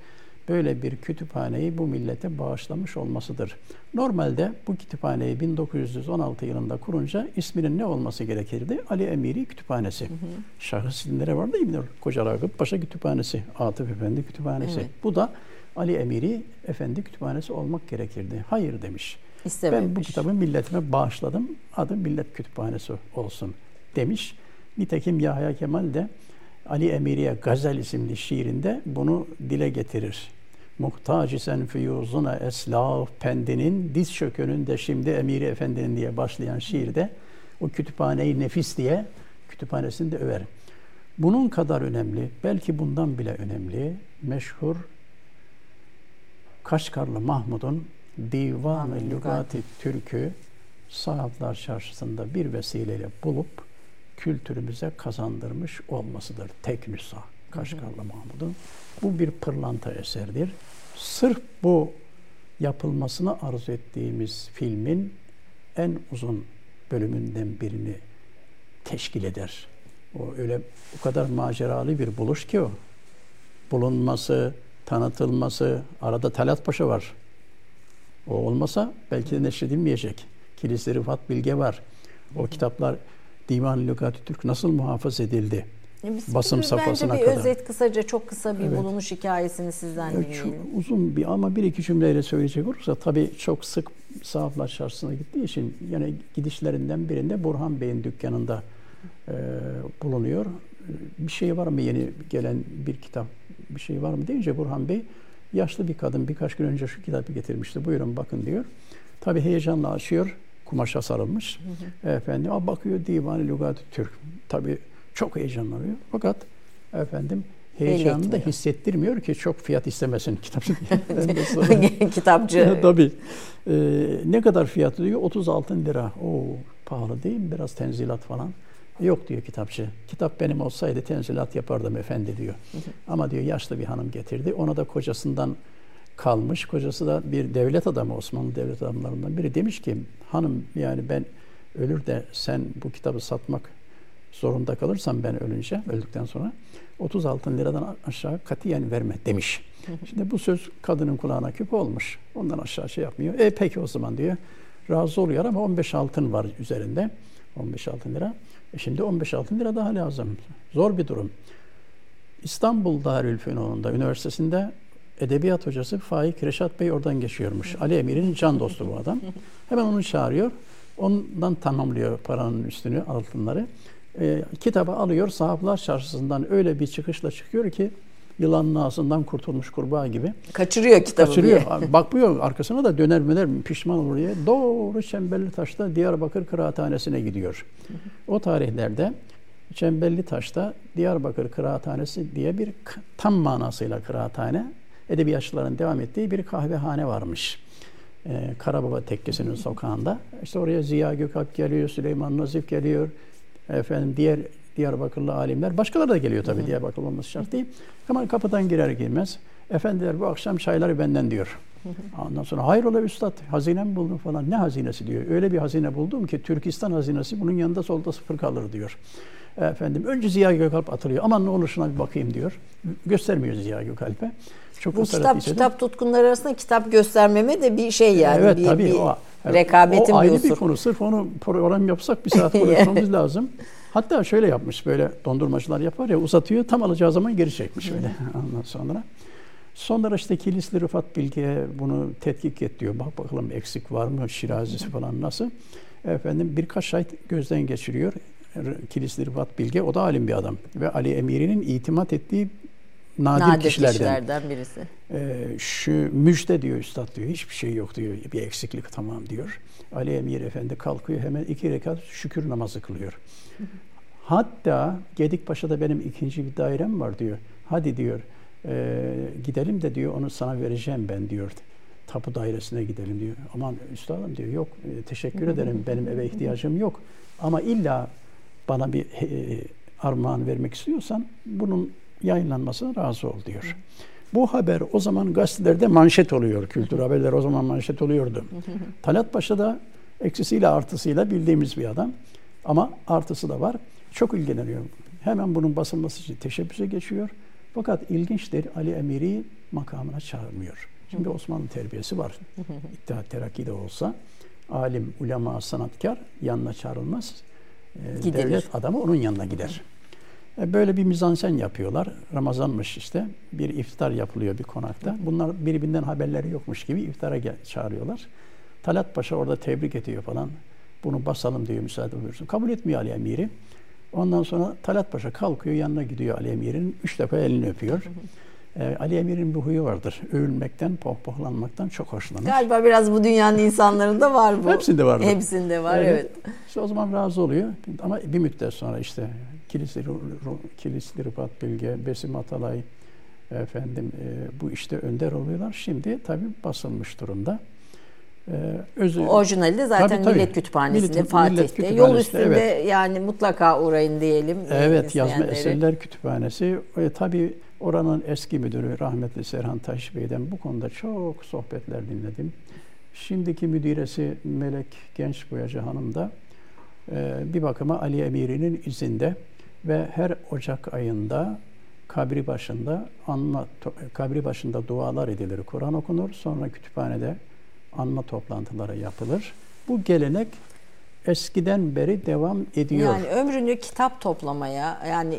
Böyle bir kütüphaneyi bu millete bağışlamış olmasıdır. Normalde bu kütüphaneyi 1916 yılında kurunca isminin ne olması gerekirdi? Ali Emiri Kütüphanesi. Hı hı. Şahıs isimleri var değil mi? Koca Ragıp Paşa Kütüphanesi, Atıf Efendi Kütüphanesi. Evet. Bu da Ali Emiri Efendi Kütüphanesi olmak gerekirdi. Hayır demiş.
İstememiş.
Ben bu kitabı milletime bağışladım. Adı Millet Kütüphanesi olsun demiş. Nitekim Yahya Kemal de Ali Emiri'ye Gazel isimli şiirinde bunu dile getirir. Muhtaç isen füyuzuna eslaf pendinin diz çökününde şimdi Emiri Efendi'nin diye başlayan şiirde o kütüphaneyi nefis diye kütüphanesini de över. Bunun kadar önemli, belki bundan bile önemli, meşhur Kaşgarlı Mahmud'un Divan-ı Lügati Türk'ü Saatlar Çarşısı'nda bir vesileyle bulup kültürümüze kazandırmış olmasıdır. Tek nüsa Kaşgarlı Mahmud'un. Bu bir pırlanta eserdir. Sırf bu yapılmasını arzu ettiğimiz filmin en uzun bölümünden birini teşkil eder. O öyle o kadar maceralı bir buluş ki o. Bulunması, tanıtılması, arada Talat Paşa var. O olmasa belki de neşredilmeyecek. Kilise Rıfat Bilge var. O kitaplar Divan Lügat Türk nasıl muhafaza edildi?
Biz
Basım safhasına
bence bir
kadar.
özet kısaca çok kısa bir
Evet.
bulunuş hikayesini sizden
Evet,
dinleyelim.
çok uzun bir ama bir iki cümleyle söyleyecek olursa tabii çok sık Sahaflar Çarşısı'na gittiği için yani gidişlerinden birinde Burhan Bey'in dükkanında e, bulunuyor. Bir şey var mı yeni gelen bir kitap bir şey var mı deyince Burhan Bey yaşlı bir kadın birkaç gün önce şu kitabı getirmişti. Buyurun bakın diyor. Tabii heyecanla açıyor. Kumaşa sarılmış. Efendim a bakıyor Divan-ı Lügat-ı Türk. Tabii çok heyecanlanıyor. Fakat efendim heyecanını da hissettirmiyor ki çok fiyat istemesin kitap. Ben de sonra-
Kitapçı.
Tabii. Ee, ne kadar fiyatı diyor? 36 lira. Oo, pahalı değil mi? Biraz tenzilat falan. Yok diyor kitapçı. Kitap benim olsaydı tenzilat yapardım efendi diyor. Ama diyor yaşlı bir hanım getirdi. Ona da kocasından kalmış. Kocası da bir devlet adamı, Osmanlı devlet adamlarından biri. Demiş ki hanım yani ben ölür de sen bu kitabı satmak zorunda kalırsan ben ölünce, öldükten sonra 30 altın liradan aşağı katiyen verme demiş. Şimdi bu söz kadının kulağına küpe olmuş. Ondan aşağı şey yapmıyor. E peki o zaman diyor. Razı oluyor ama 15 altın var üzerinde. 15 altın lira. E şimdi 15 altın lira daha lazım. Zor bir durum. İstanbul Darülfünun'da, üniversitesinde edebiyat hocası Faik Reşat Bey oradan geçiyormuş. Ali Emir'in can dostu bu adam. Hemen onu çağırıyor. Ondan tamamlıyor paranın üstünü, altınları. E, kitabı alıyor, sahaplar çarşısından öyle bir çıkışla çıkıyor ki yılanın ağzından kurtulmuş kurbağa gibi.
Kaçırıyor kitabı.
Kaçırıyor.
bir.
Bakmıyor arkasına da döner möner pişman olur diye. Doğru Çemberli Taş'ta Diyarbakır Kıraathanesi'ne gidiyor. O tarihlerde Çemberli Taş'ta Diyarbakır Kıraathanesi diye bir tam manasıyla kıraathane, edebiyatçıların devam ettiği bir kahvehane varmış. Ee, Karababa Tekkesi'nin sokağında. İşte oraya Ziya Gökalp geliyor, Süleyman Nazif geliyor, efendim diğer Diyarbakırlı alimler. Başkaları da geliyor tabii. Diyarbakırlı olması şart değil. Hemen kapıdan girer girmez. Efendiler bu akşam çayları benden diyor. Ondan sonra hayrola üstad hazine mi buldun falan. Ne hazinesi diyor. Öyle bir hazine buldum ki Türkistan hazinesi bunun yanında solda sıfır kalır diyor. Efendim önce Ziya Gökalp atılıyor. Aman ne olur şuna bir bakayım diyor. Göstermiyor Ziya Gökalp'e.
Çok Bu kitap kitap tutkunları arasında kitap göstermeme de bir şey yani.
Evet
bir,
tabii
bir
o.
Rekabetin
o ayrı
bir,
bir konu. Sırf onu program yapsak bir saat konuşmamız lazım. Hatta şöyle yapmış böyle dondurmacılar yapar ya uzatıyor tam alacağı zaman geri çekmiş öyle ondan sonra. Sonra işte Kilisli Rıfat Bilge'ye bunu tetkik et diyor. Bak bakalım eksik var mı, şirazisi falan nasıl. Efendim birkaç ay gözden geçiriyor. Kilisli Rıfat Bilge, o da alim bir adam. Ve Ali Emiri'nin itimat ettiği nadir, nadir kişilerden.
kişilerden birisi.
Ee, şu müjde diyor üstad diyor, hiçbir şey yok diyor, bir eksiklik tamam diyor. Ali Emir Efendi kalkıyor hemen iki rekat şükür namazı kılıyor. Hatta Gedikpaşa'da benim ikinci bir dairem var diyor. Hadi diyor e, gidelim de diyor onu sana vereceğim ben diyor. Tapu dairesine gidelim diyor. Aman üstadım diyor yok e, teşekkür ederim benim eve ihtiyacım yok. Ama illa bana bir e, armağan vermek istiyorsan bunun yayınlanmasına razı ol diyor. Bu haber o zaman gazetelerde manşet oluyor. Kültür haberler o zaman manşet oluyordu. Talat Paşa da eksisiyle artısıyla bildiğimiz bir adam. Ama artısı da var. Çok ilgileniyor. Hemen bunun basılması için teşebbüse geçiyor. Fakat ilginçtir Ali Emiri makamına çağırmıyor. Şimdi Osmanlı terbiyesi var. İttihat Terakki'de olsa alim, ulema, sanatkar yanına çağrılmaz. Ee, devlet adamı onun yanına gider. E, böyle bir mizansen yapıyorlar. Ramazanmış işte. Bir iftar yapılıyor bir konakta. Bunlar birbirinden haberleri yokmuş gibi iftara çağırıyorlar. Talat Paşa orada tebrik ediyor falan. Bunu basalım diyor müsaade buyursun. Kabul etmiyor Ali Emiri. Ondan sonra Talat Paşa kalkıyor yanına gidiyor Ali Emir'in. Üç defa elini öpüyor. Ee, Ali Emir'in bir huyu vardır. Övülmekten, pohpohlanmaktan çok hoşlanır.
Galiba biraz bu dünyanın insanlarında var bu.
Hepsinde var.
Hepsinde var evet. evet.
İşte o zaman razı oluyor. Ama bir müddet sonra işte Kilisli, Kilisli Rıfat Bilge, Besim Atalay efendim e, bu işte önder oluyorlar. Şimdi tabii basılmış durumda.
Ee, özü, Orijinali de zaten tabii, tabii. Millet Kütüphanesi'nde, Millet, Fatih'te. Millet Kütüphanesi'nde, Yol üstünde evet. yani mutlaka uğrayın diyelim.
Evet, Yazma Eserler Kütüphanesi. E, tabii oranın eski müdürü rahmetli Serhan Taş Bey'den bu konuda çok sohbetler dinledim. Şimdiki müdiresi Melek Genç Boyacı Hanım da e, bir bakıma Ali Emiri'nin izinde ve her Ocak ayında kabri başında anma, kabri başında dualar edilir, Kur'an okunur. Sonra kütüphanede anma toplantıları yapılır. Bu gelenek eskiden beri devam ediyor.
Yani ömrünü kitap toplamaya yani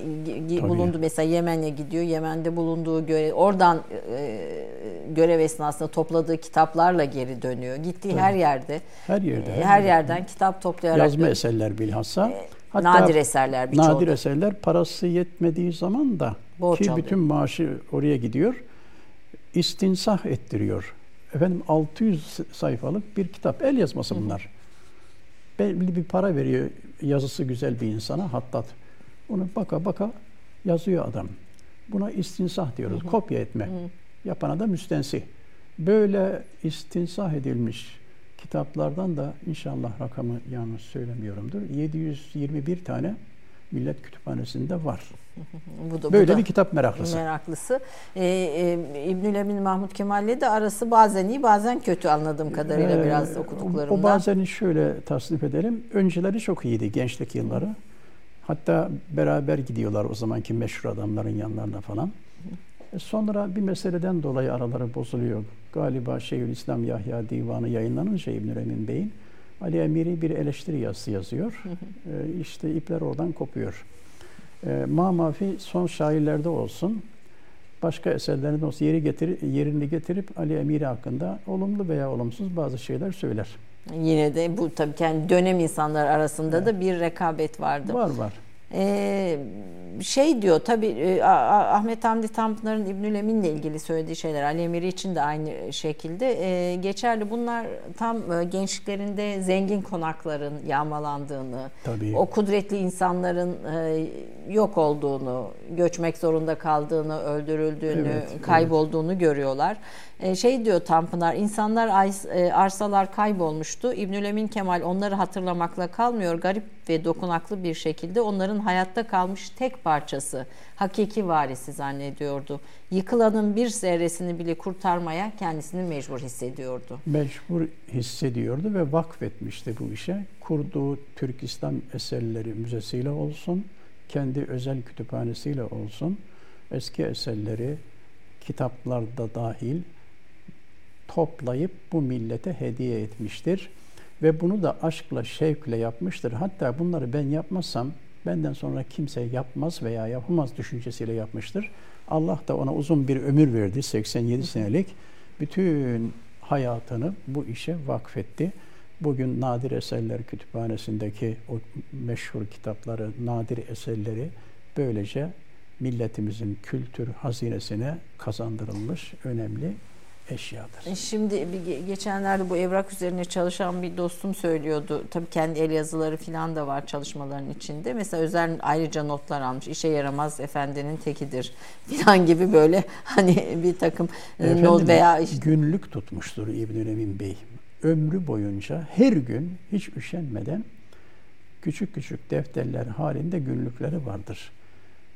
Tabii. bulundu mesela Yemen'e gidiyor. Yemen'de bulunduğu görev oradan e, görev esnasında topladığı kitaplarla geri dönüyor. Gittiği Tabii. her yerde
her yerde
her, her yerden yerde. kitap toplayarak
yazma eserler bilhassa. E,
Hatta nadir eserler birçoğu.
Nadir eserler parası yetmediği zaman da Borç ki alıyor. bütün maaşı oraya gidiyor. İstinsah ettiriyor efendim 600 sayfalık bir kitap. El yazması bunlar. Belli bir para veriyor yazısı güzel bir insana hattat. Onu baka baka yazıyor adam. Buna istinsah diyoruz. Hı hı. Kopya etme. Hı. Yapana da müstensi. Böyle istinsah edilmiş kitaplardan da inşallah rakamı yanlış söylemiyorumdur. 721 tane Millet Kütüphanesi'nde var. bu da, Böyle bu da bir kitap meraklısı.
Meraklısı. Ee, e, İbnül Emin Mahmut Kemal'le de arası bazen iyi bazen kötü anladığım kadarıyla ee, biraz okuduklarımda.
O bazen şöyle tasnif edelim. Önceleri çok iyiydi gençlik yılları. Hatta beraber gidiyorlar o zamanki meşhur adamların yanlarına falan. E sonra bir meseleden dolayı araları bozuluyor. Galiba Şeyhülislam Yahya Divanı yayınlanınca İbnül Emin Bey'in Ali Emiri bir eleştiri yazısı yazıyor. E, işte ipler oradan kopuyor. E, Mamafi son şairlerde olsun, başka eserlerinde olsun yeri getir, yerini getirip Ali Emiri hakkında olumlu veya olumsuz bazı şeyler söyler.
Yine de bu tabii kendi dönem insanlar arasında evet. da bir rekabet vardı.
Var var.
Ee, şey diyor tabi e, Ahmet Hamdi Tanpınar'ın İbnül Emin'le ilgili söylediği şeyler Ali Emiri için de aynı şekilde e, geçerli. Bunlar tam e, gençliklerinde zengin konakların yağmalandığını, Tabii. o kudretli insanların e, yok olduğunu, göçmek zorunda kaldığını, öldürüldüğünü, evet, kaybolduğunu evet. görüyorlar. E, şey diyor Tanpınar, insanlar e, arsalar kaybolmuştu. İbnül Emin Kemal onları hatırlamakla kalmıyor. Garip ve dokunaklı bir şekilde onların hayatta kalmış tek parçası, hakiki varisi zannediyordu. Yıkılanın bir zerresini bile kurtarmaya kendisini mecbur hissediyordu.
Mecbur hissediyordu ve vakfetmişti bu işe. Kurduğu Türk İslam eserleri müzesiyle olsun, kendi özel kütüphanesiyle olsun, eski eserleri kitaplarda dahil toplayıp bu millete hediye etmiştir. Ve bunu da aşkla, şevkle yapmıştır. Hatta bunları ben yapmazsam benden sonra kimse yapmaz veya yapamaz düşüncesiyle yapmıştır. Allah da ona uzun bir ömür verdi, 87 senelik. Bütün hayatını bu işe vakfetti. Bugün Nadir Eserler Kütüphanesi'ndeki o meşhur kitapları, nadir eserleri böylece milletimizin kültür hazinesine kazandırılmış önemli eşyadır.
E, şimdi bir geçenlerde bu evrak üzerine çalışan bir dostum söylüyordu. Tabii kendi el yazıları falan da var çalışmaların içinde. Mesela özel ayrıca notlar almış. İşe yaramaz efendinin tekidir falan gibi böyle hani bir takım
e, Efendim, not veya işte... günlük tutmuştur İbn Emin Bey. Ömrü boyunca her gün hiç üşenmeden küçük küçük defterler halinde günlükleri vardır.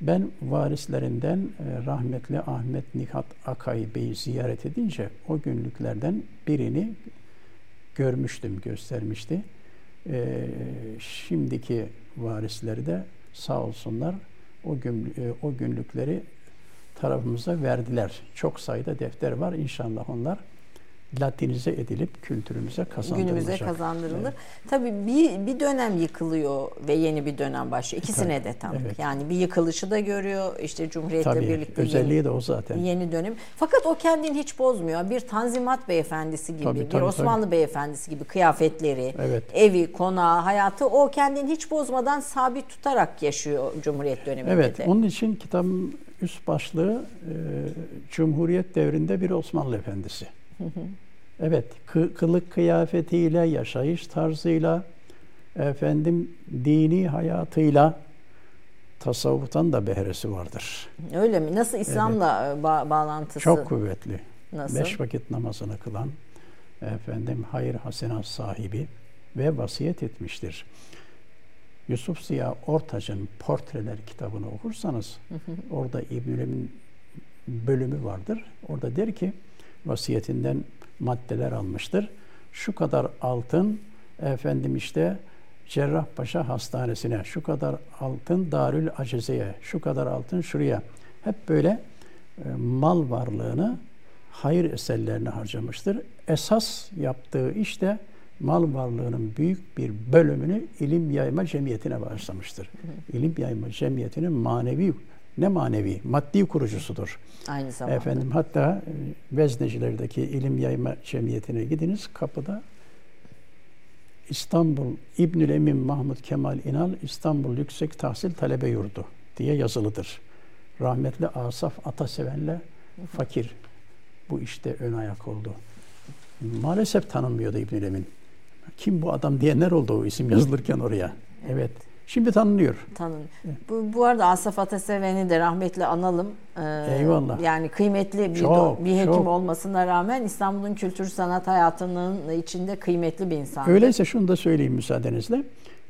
Ben varislerinden e, rahmetli Ahmet Nihat Akay Bey'i ziyaret edince o günlüklerden birini görmüştüm, göstermişti. E, şimdiki varisleri de sağ olsunlar o, e, o günlükleri tarafımıza verdiler. Çok sayıda defter var. İnşallah onlar Latinize edilip kültürümüze kazandırılacak.
Günümüze kazandırılır. Evet. Tabii bir, bir dönem yıkılıyor ve yeni bir dönem başlıyor. İkisine tabii, de tam. Evet. Yani bir yıkılışı da görüyor. İşte Cumhuriyet'le Tabii, birlikte
özelliği yeni, de o zaten.
Yeni dönem. Fakat o kendini hiç bozmuyor. Bir Tanzimat beyefendisi gibi, tabii, tabii, bir Osmanlı tabii. beyefendisi gibi kıyafetleri, evet. evi, konağı, hayatı o kendini hiç bozmadan sabit tutarak yaşıyor Cumhuriyet döneminde
evet,
de.
onun için kitabın üst başlığı e, Cumhuriyet devrinde bir Osmanlı efendisi. Evet, kılık kıyafetiyle, yaşayış tarzıyla, efendim dini hayatıyla tasavvuftan da behresi vardır.
Öyle mi? Nasıl İslam'la evet. ba- bağlantısı?
Çok kuvvetli. Nasıl? Beş vakit namazını kılan, efendim hayır hasenat sahibi ve vasiyet etmiştir. Yusuf Ziya Ortaç'ın Portreler kitabını okursanız orada İbnü'nün bölümü vardır. Orada der ki vasiyetinden maddeler almıştır. Şu kadar altın efendim işte Cerrahpaşa Hastanesi'ne, şu kadar altın Darül Acize'ye, şu kadar altın şuraya. Hep böyle e, mal varlığını hayır eserlerine harcamıştır. Esas yaptığı işte mal varlığının büyük bir bölümünü ilim yayma cemiyetine bağışlamıştır. İlim yayma cemiyetinin manevi ne manevi, maddi kurucusudur.
Aynı zamanda.
Efendim hatta e, veznecilerdeki ilim yayma cemiyetine gidiniz kapıda İstanbul İbnül Emin Mahmud Kemal İnal İstanbul Yüksek Tahsil Talebe Yurdu diye yazılıdır. Rahmetli Asaf Ataseven'le fakir bu işte ön ayak oldu. Maalesef tanınmıyordu İbnül Emin. Kim bu adam diyenler oldu o isim yazılırken oraya. Evet. Şimdi tanınıyor.
Tanın. Bu, bu arada Asaf Ataseven'i de rahmetli analım.
Ee, Eyvallah.
Yani kıymetli bir, çok, bir hekim çok. olmasına rağmen İstanbul'un kültür sanat hayatının içinde kıymetli bir insan.
Öyleyse şunu da söyleyeyim müsaadenizle.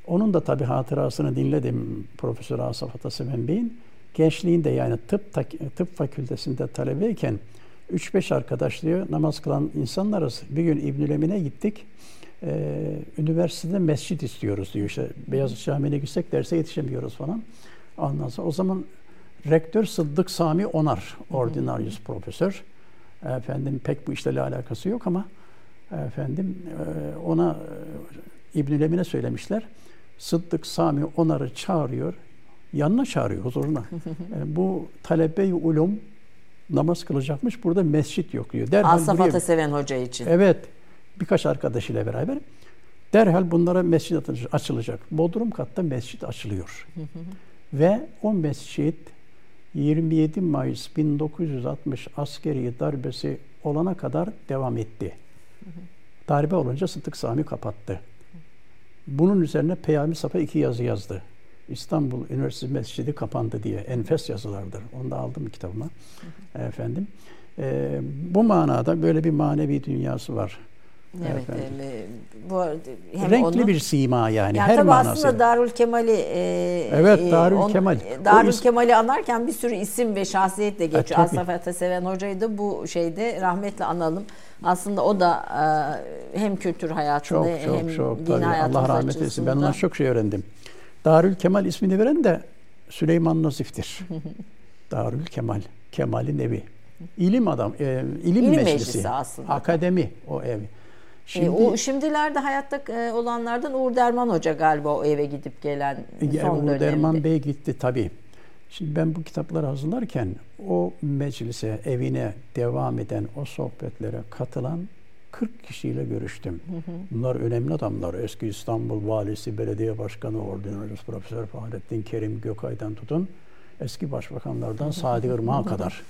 Onun da tabii hatırasını dinledim Profesör Asaf Ataseven Bey'in. Gençliğinde yani tıp tıp fakültesinde talebeyken 3-5 arkadaş diyor namaz kılan insanlarız. Bir gün İbnül Emin'e gittik e, üniversitede mescit istiyoruz diyor. İşte Beyazıt Camii'ne gitsek derse yetişemiyoruz falan. Ondan sonra o zaman rektör Sıddık Sami Onar, ordinarius profesör. Efendim pek bu işlerle alakası yok ama efendim e, ona e, İbnül Emin'e söylemişler. Sıddık Sami Onar'ı çağırıyor. Yanına çağırıyor huzuruna. e, bu talebe-i ulum namaz kılacakmış. Burada mescit yok diyor.
Derhal Asaf. Ataseven Hoca için.
Evet birkaç arkadaşıyla beraber derhal bunlara mescit açılacak. Bodrum katta mescit açılıyor. Hı hı. Ve o mescit 27 Mayıs 1960 askeri darbesi olana kadar devam etti. Hı. Darbe olunca Sıtık Sami kapattı. Bunun üzerine Peyami Safa iki yazı yazdı. İstanbul Üniversitesi Mescidi kapandı diye enfes yazılardır. Onu da aldım kitabıma. Efendim. E, bu manada böyle bir manevi dünyası var
Evet, e, bu
hem renkli onu, bir sima yani,
yani
her
tabii
manası.
aslında Darül Kemal'i
e, Evet, Darül on, Kemal.
Darül is- Kemal'i anarken bir sürü isim ve şahiyetle geçiyor. E, Asaf Ataseven Hoca'yı da bu şeyde rahmetle analım. Aslında o da e, hem kültür hayatında çok, çok, hem çok, din hayatında
Allah rahmet eylesin. Ben ondan çok şey öğrendim. Darül Kemal ismini veren de Süleyman Nazif'tir. Darül Kemal. Kemal'in evi. İlim adam, e, ilim, ilim meclisi. meclisi aslında. Akademi o ev.
Şimdi, e, o şimdilerde hayatta e, olanlardan Uğur Derman Hoca galiba o eve gidip gelen e, son Uğur dönemde.
Derman Bey gitti tabii. Şimdi ben bu kitapları hazırlarken o meclise, evine devam eden, o sohbetlere katılan 40 kişiyle görüştüm. Bunlar önemli adamlar. Eski İstanbul Valisi, Belediye Başkanı, Ordinarius Profesör Fahrettin Kerim Gökay'dan tutun eski başbakanlardan Sadi Irmak'a kadar.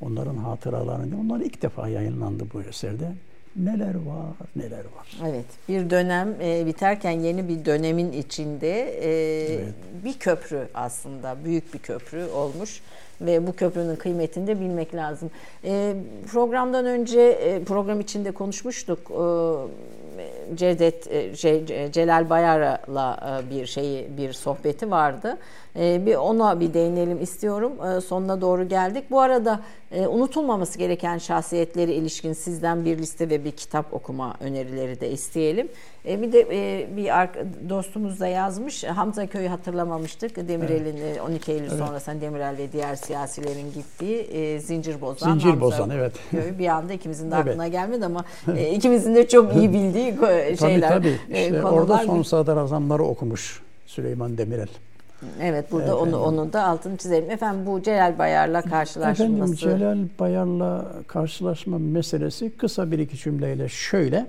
Onların hatıralarını, onlar ilk defa yayınlandı bu eserde neler var neler var.
Evet bir dönem e, biterken yeni bir dönemin içinde e, evet. bir köprü aslında büyük bir köprü olmuş ve bu köprünün kıymetini de bilmek lazım. E, programdan önce e, program içinde konuşmuştuk. E, Cevdet e, şey, Celal Bayar'la e, bir şeyi bir sohbeti vardı. E, bir ona bir değinelim istiyorum. E, sonuna doğru geldik. Bu arada e, unutulmaması gereken şahsiyetleri ilişkin sizden bir liste ve bir kitap okuma önerileri de isteyelim. E, bir de e, bir dostumuz da yazmış. Hamza Köyü hatırlamamıştık. Demirel'in evet. 12 Eylül evet. sonrasında Demirel ve diğer siyasilerin gittiği e, Zincir Bozan.
Zincir Hamza Bozan evet.
Köyü bir anda ikimizin de aklına evet. gelmedi ama e, ikimizin de çok iyi bildiği şeyler.
Tabii tabii. İşte orada son sadrazamları okumuş Süleyman Demirel.
Evet burada Efendim. onu onu da altını çizelim. Efendim bu Celal Bayar'la karşılaşması. Efendim
Celal Bayar'la karşılaşma meselesi kısa bir iki cümleyle şöyle.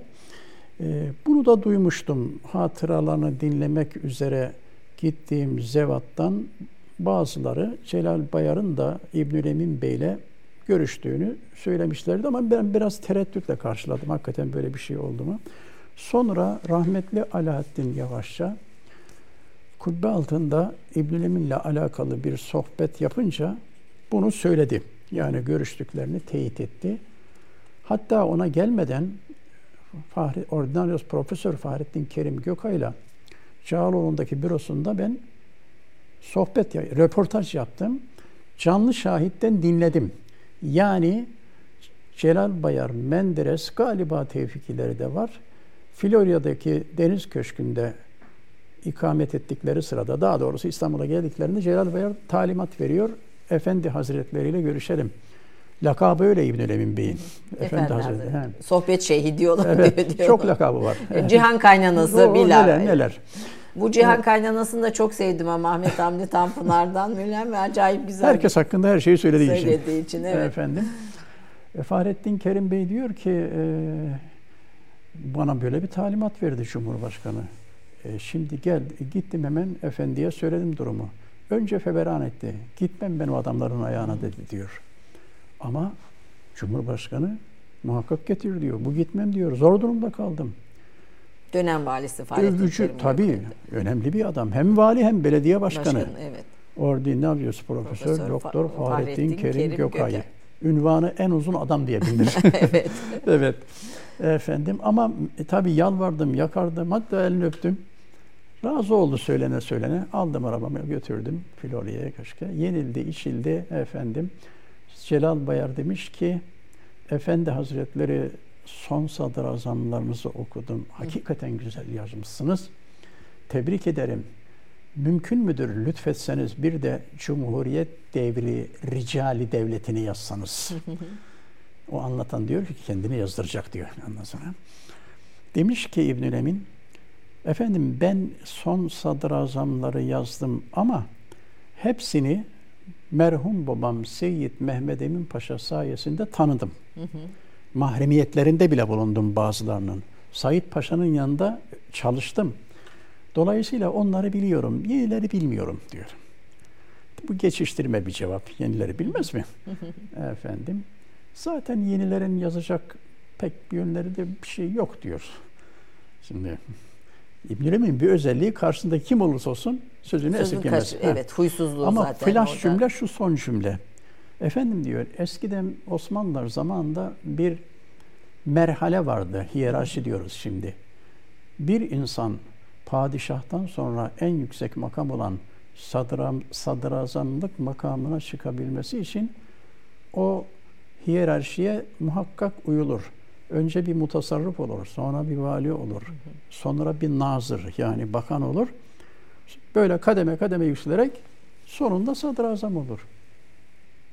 E, bunu da duymuştum. Hatıralarını dinlemek üzere gittiğim zevattan bazıları Celal Bayar'ın da İbnül Emin Bey'le görüştüğünü söylemişlerdi ama ben biraz tereddütle karşıladım. Hakikaten böyle bir şey oldu mu? Sonra rahmetli Alaaddin Yavaşça kubbe altında İbnül Emin'le alakalı bir sohbet yapınca bunu söyledi. Yani görüştüklerini teyit etti. Hatta ona gelmeden Fahri, Ordinarius Profesör Fahrettin Kerim Gökay'la Cağaloğlu'ndaki bürosunda ben sohbet, röportaj yaptım. Canlı şahitten dinledim. Yani Celal Bayar, Menderes, galiba tevfikileri de var. Florya'daki Deniz Köşkü'nde ikamet ettikleri sırada, daha doğrusu İstanbul'a geldiklerinde Celal Bayar talimat veriyor. Efendi Hazretleri ile görüşelim. Lakabı öyle İbnül Emin Bey'in.
Efendi, Hazretleri. He. Sohbet şeyhi diyorlar.
Evet, diyor, çok lakabı var.
Cihan kaynanası
Bilal. Neler neler.
Bu Cihan evet. kaynanasını da çok sevdim ama Ahmet Hamdi Tanpınar'dan Mülen ve acayip güzel.
Herkes hakkında her şeyi söylediği,
söylediği için. Söylediği için evet.
Efendim. E, Fahrettin Kerim Bey diyor ki e, bana böyle bir talimat verdi Cumhurbaşkanı. E, şimdi gel, gittim hemen efendiye söyledim durumu. Önce feveran etti. Gitmem ben o adamların ayağına dedi diyor. Ama Cumhurbaşkanı muhakkak getir diyor. Bu gitmem diyor. Zor durumda kaldım.
Dönem valisi Fahrettin
Tabii yapıyordu. önemli bir adam. Hem vali hem belediye başkanı. Başkan,
evet.
Ordinavius Profesör, Profesör Doktor Fahrettin, Fahrettin Kerim, Kerim Gökay. Gökay. Ünvanı en uzun adam diye bilinir.
evet.
evet. Efendim ama e, tabii yalvardım, yakardım. Hatta elini öptüm. Razı oldu söylene söylene. Aldım arabamı götürdüm Florya'ya köşke. Yenildi, içildi efendim. Celal Bayar demiş ki Efendi Hazretleri son sadrazamlarınızı okudum. Hakikaten güzel yazmışsınız. Tebrik ederim. Mümkün müdür lütfetseniz bir de Cumhuriyet devri ricali devletini yazsanız. o anlatan diyor ki kendini yazdıracak diyor ondan sonra. Demiş ki İbnül Emin, efendim ben son sadrazamları yazdım ama hepsini merhum babam Seyyid Mehmet Emin Paşa sayesinde tanıdım. Hı hı. Mahremiyetlerinde bile bulundum bazılarının. Said Paşa'nın yanında çalıştım. Dolayısıyla onları biliyorum, yenileri bilmiyorum diyor. Bu geçiştirme bir cevap. Yenileri bilmez mi? Efendim. Zaten yenilerin yazacak pek bir yönleri de bir şey yok diyor. Şimdi İbn Emin bir özelliği karşısında kim olursa olsun sözünü Sözün esirgemez.
Kaç, evet, huysuzluğu
Ama
zaten.
Ama flash orada. cümle şu son cümle. Efendim diyor, eskiden Osmanlılar zamanında bir merhale vardı. Hiyerarşi diyoruz şimdi. Bir insan padişahtan sonra en yüksek makam olan sadram, sadrazamlık makamına çıkabilmesi için o hiyerarşiye muhakkak uyulur. Önce bir mutasarrıf olur, sonra bir vali olur, sonra bir nazır yani bakan olur. Böyle kademe kademe yükselerek sonunda sadrazam olur.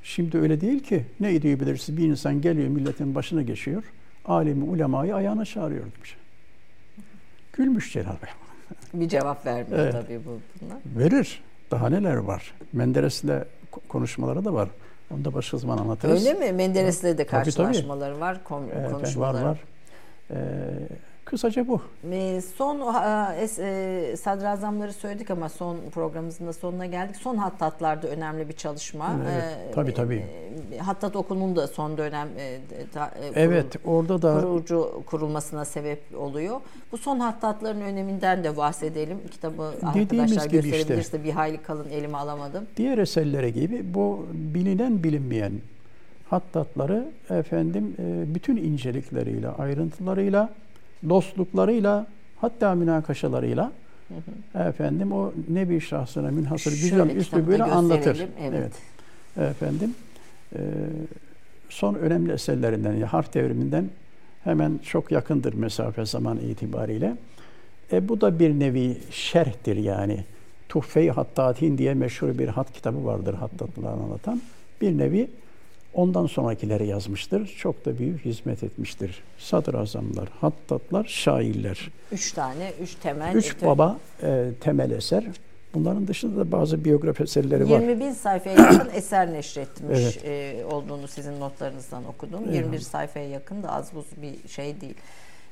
Şimdi öyle değil ki. Ne ediyor bilirsin bir insan geliyor milletin başına geçiyor. Alimi ulemayı ayağına çağırıyor demiş. Gülmüş Celal Bey.
Bir cevap vermiyor
Evet.
tabii bu buna.
Verir. Daha neler var. Menderes'le ko- konuşmaları da var. Onu da başka zaman anlatırız.
Öyle mi? Menderes'le de
tabii.
karşılaşmaları var, kom-
Evet, var var. Ee, kısaca bu.
E, Son e, e, sadrazamları söyledik ama son programımızın da sonuna geldik. Son hattatlarda önemli bir çalışma.
Evet,
E,
tabii, tabii.
e, Hattat okulunun da son dönem e, e, kurul-
Evet orada da
kurucu kurulmasına sebep oluyor. Bu son hattatların öneminden de bahsedelim. Kitabı arkadaşlar
gibi işte.
gösterebilirse bir hayli kalın elime alamadım.
diğer eserlere gibi bu bilinen bilinmeyen hattatları efendim e, bütün incelikleriyle, ayrıntılarıyla, dostluklarıyla, hatta münakaşalarıyla efendim o nebi şahsına münhasır güzel üslubuyla anlatır.
gösterelim, evet.
Efendim e, son önemli eserlerinden ya harf devriminden hemen çok yakındır mesafe zaman itibariyle. E, bu da bir nevi şerhtir yani. Tuhfe-i Hattatin diye meşhur bir hat kitabı vardır hattatlığı anlatan. Bir nevi ondan sonrakileri yazmıştır. Çok da büyük hizmet etmiştir. Sadrazamlar, hattatlar, şairler.
Üç tane, üç temel.
Üç
e,
baba e, temel eser. Bunların dışında da bazı biyografi eserleri var.
20 bin sayfaya yakın eser neşretmiş
Evet.
e, olduğunu sizin notlarınızdan okudum.
Eyvallah.
21 sayfaya yakın da az buz bir şey değil.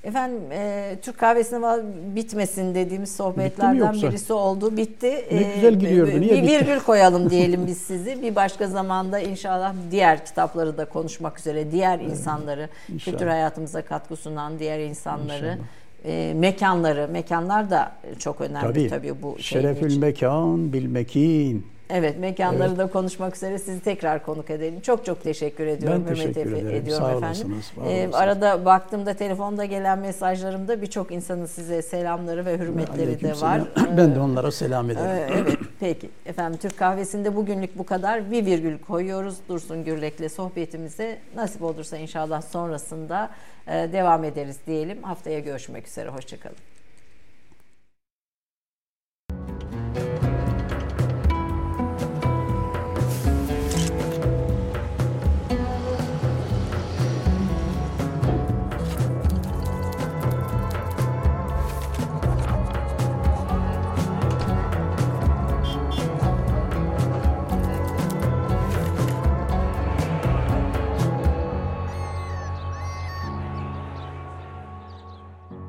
Efendim e, Türk kahvesine bitmesin dediğimiz sohbetlerden birisi oldu. Bitti.
Ne güzel gidiyordu,
bir-
niye
Bir
bitti?
virgül koyalım diyelim biz sizi. Bir başka zamanda inşallah diğer kitapları da konuşmak üzere diğer insanları,
İnşallah.
kültür hayatımıza katkı sunan diğer insanları,
İnşallah.
e, mekanları, mekanlar da çok önemli tabii,
Tabii.
bu
Şerefül mekan bil mekin.
Evet, mekanları
Evet.
da konuşmak üzere sizi tekrar konuk edelim. Çok çok teşekkür ediyorum.
Ben teşekkür
Hürmet
ederim.
ediyorum
Sağ
efendim.
olasınız, var
Ee,
olasınız.
arada baktığımda telefonda gelen mesajlarımda birçok insanın size selamları ve hürmetleri de var.
Ben de onlara selam ederim.
Ee, evet, peki. Efendim Türk kahvesinde bugünlük bu kadar. Bir virgül koyuyoruz Dursun Gürlek'le sohbetimize. Nasip olursa inşallah sonrasında e, devam ederiz diyelim. Haftaya görüşmek üzere. Hoşçakalın.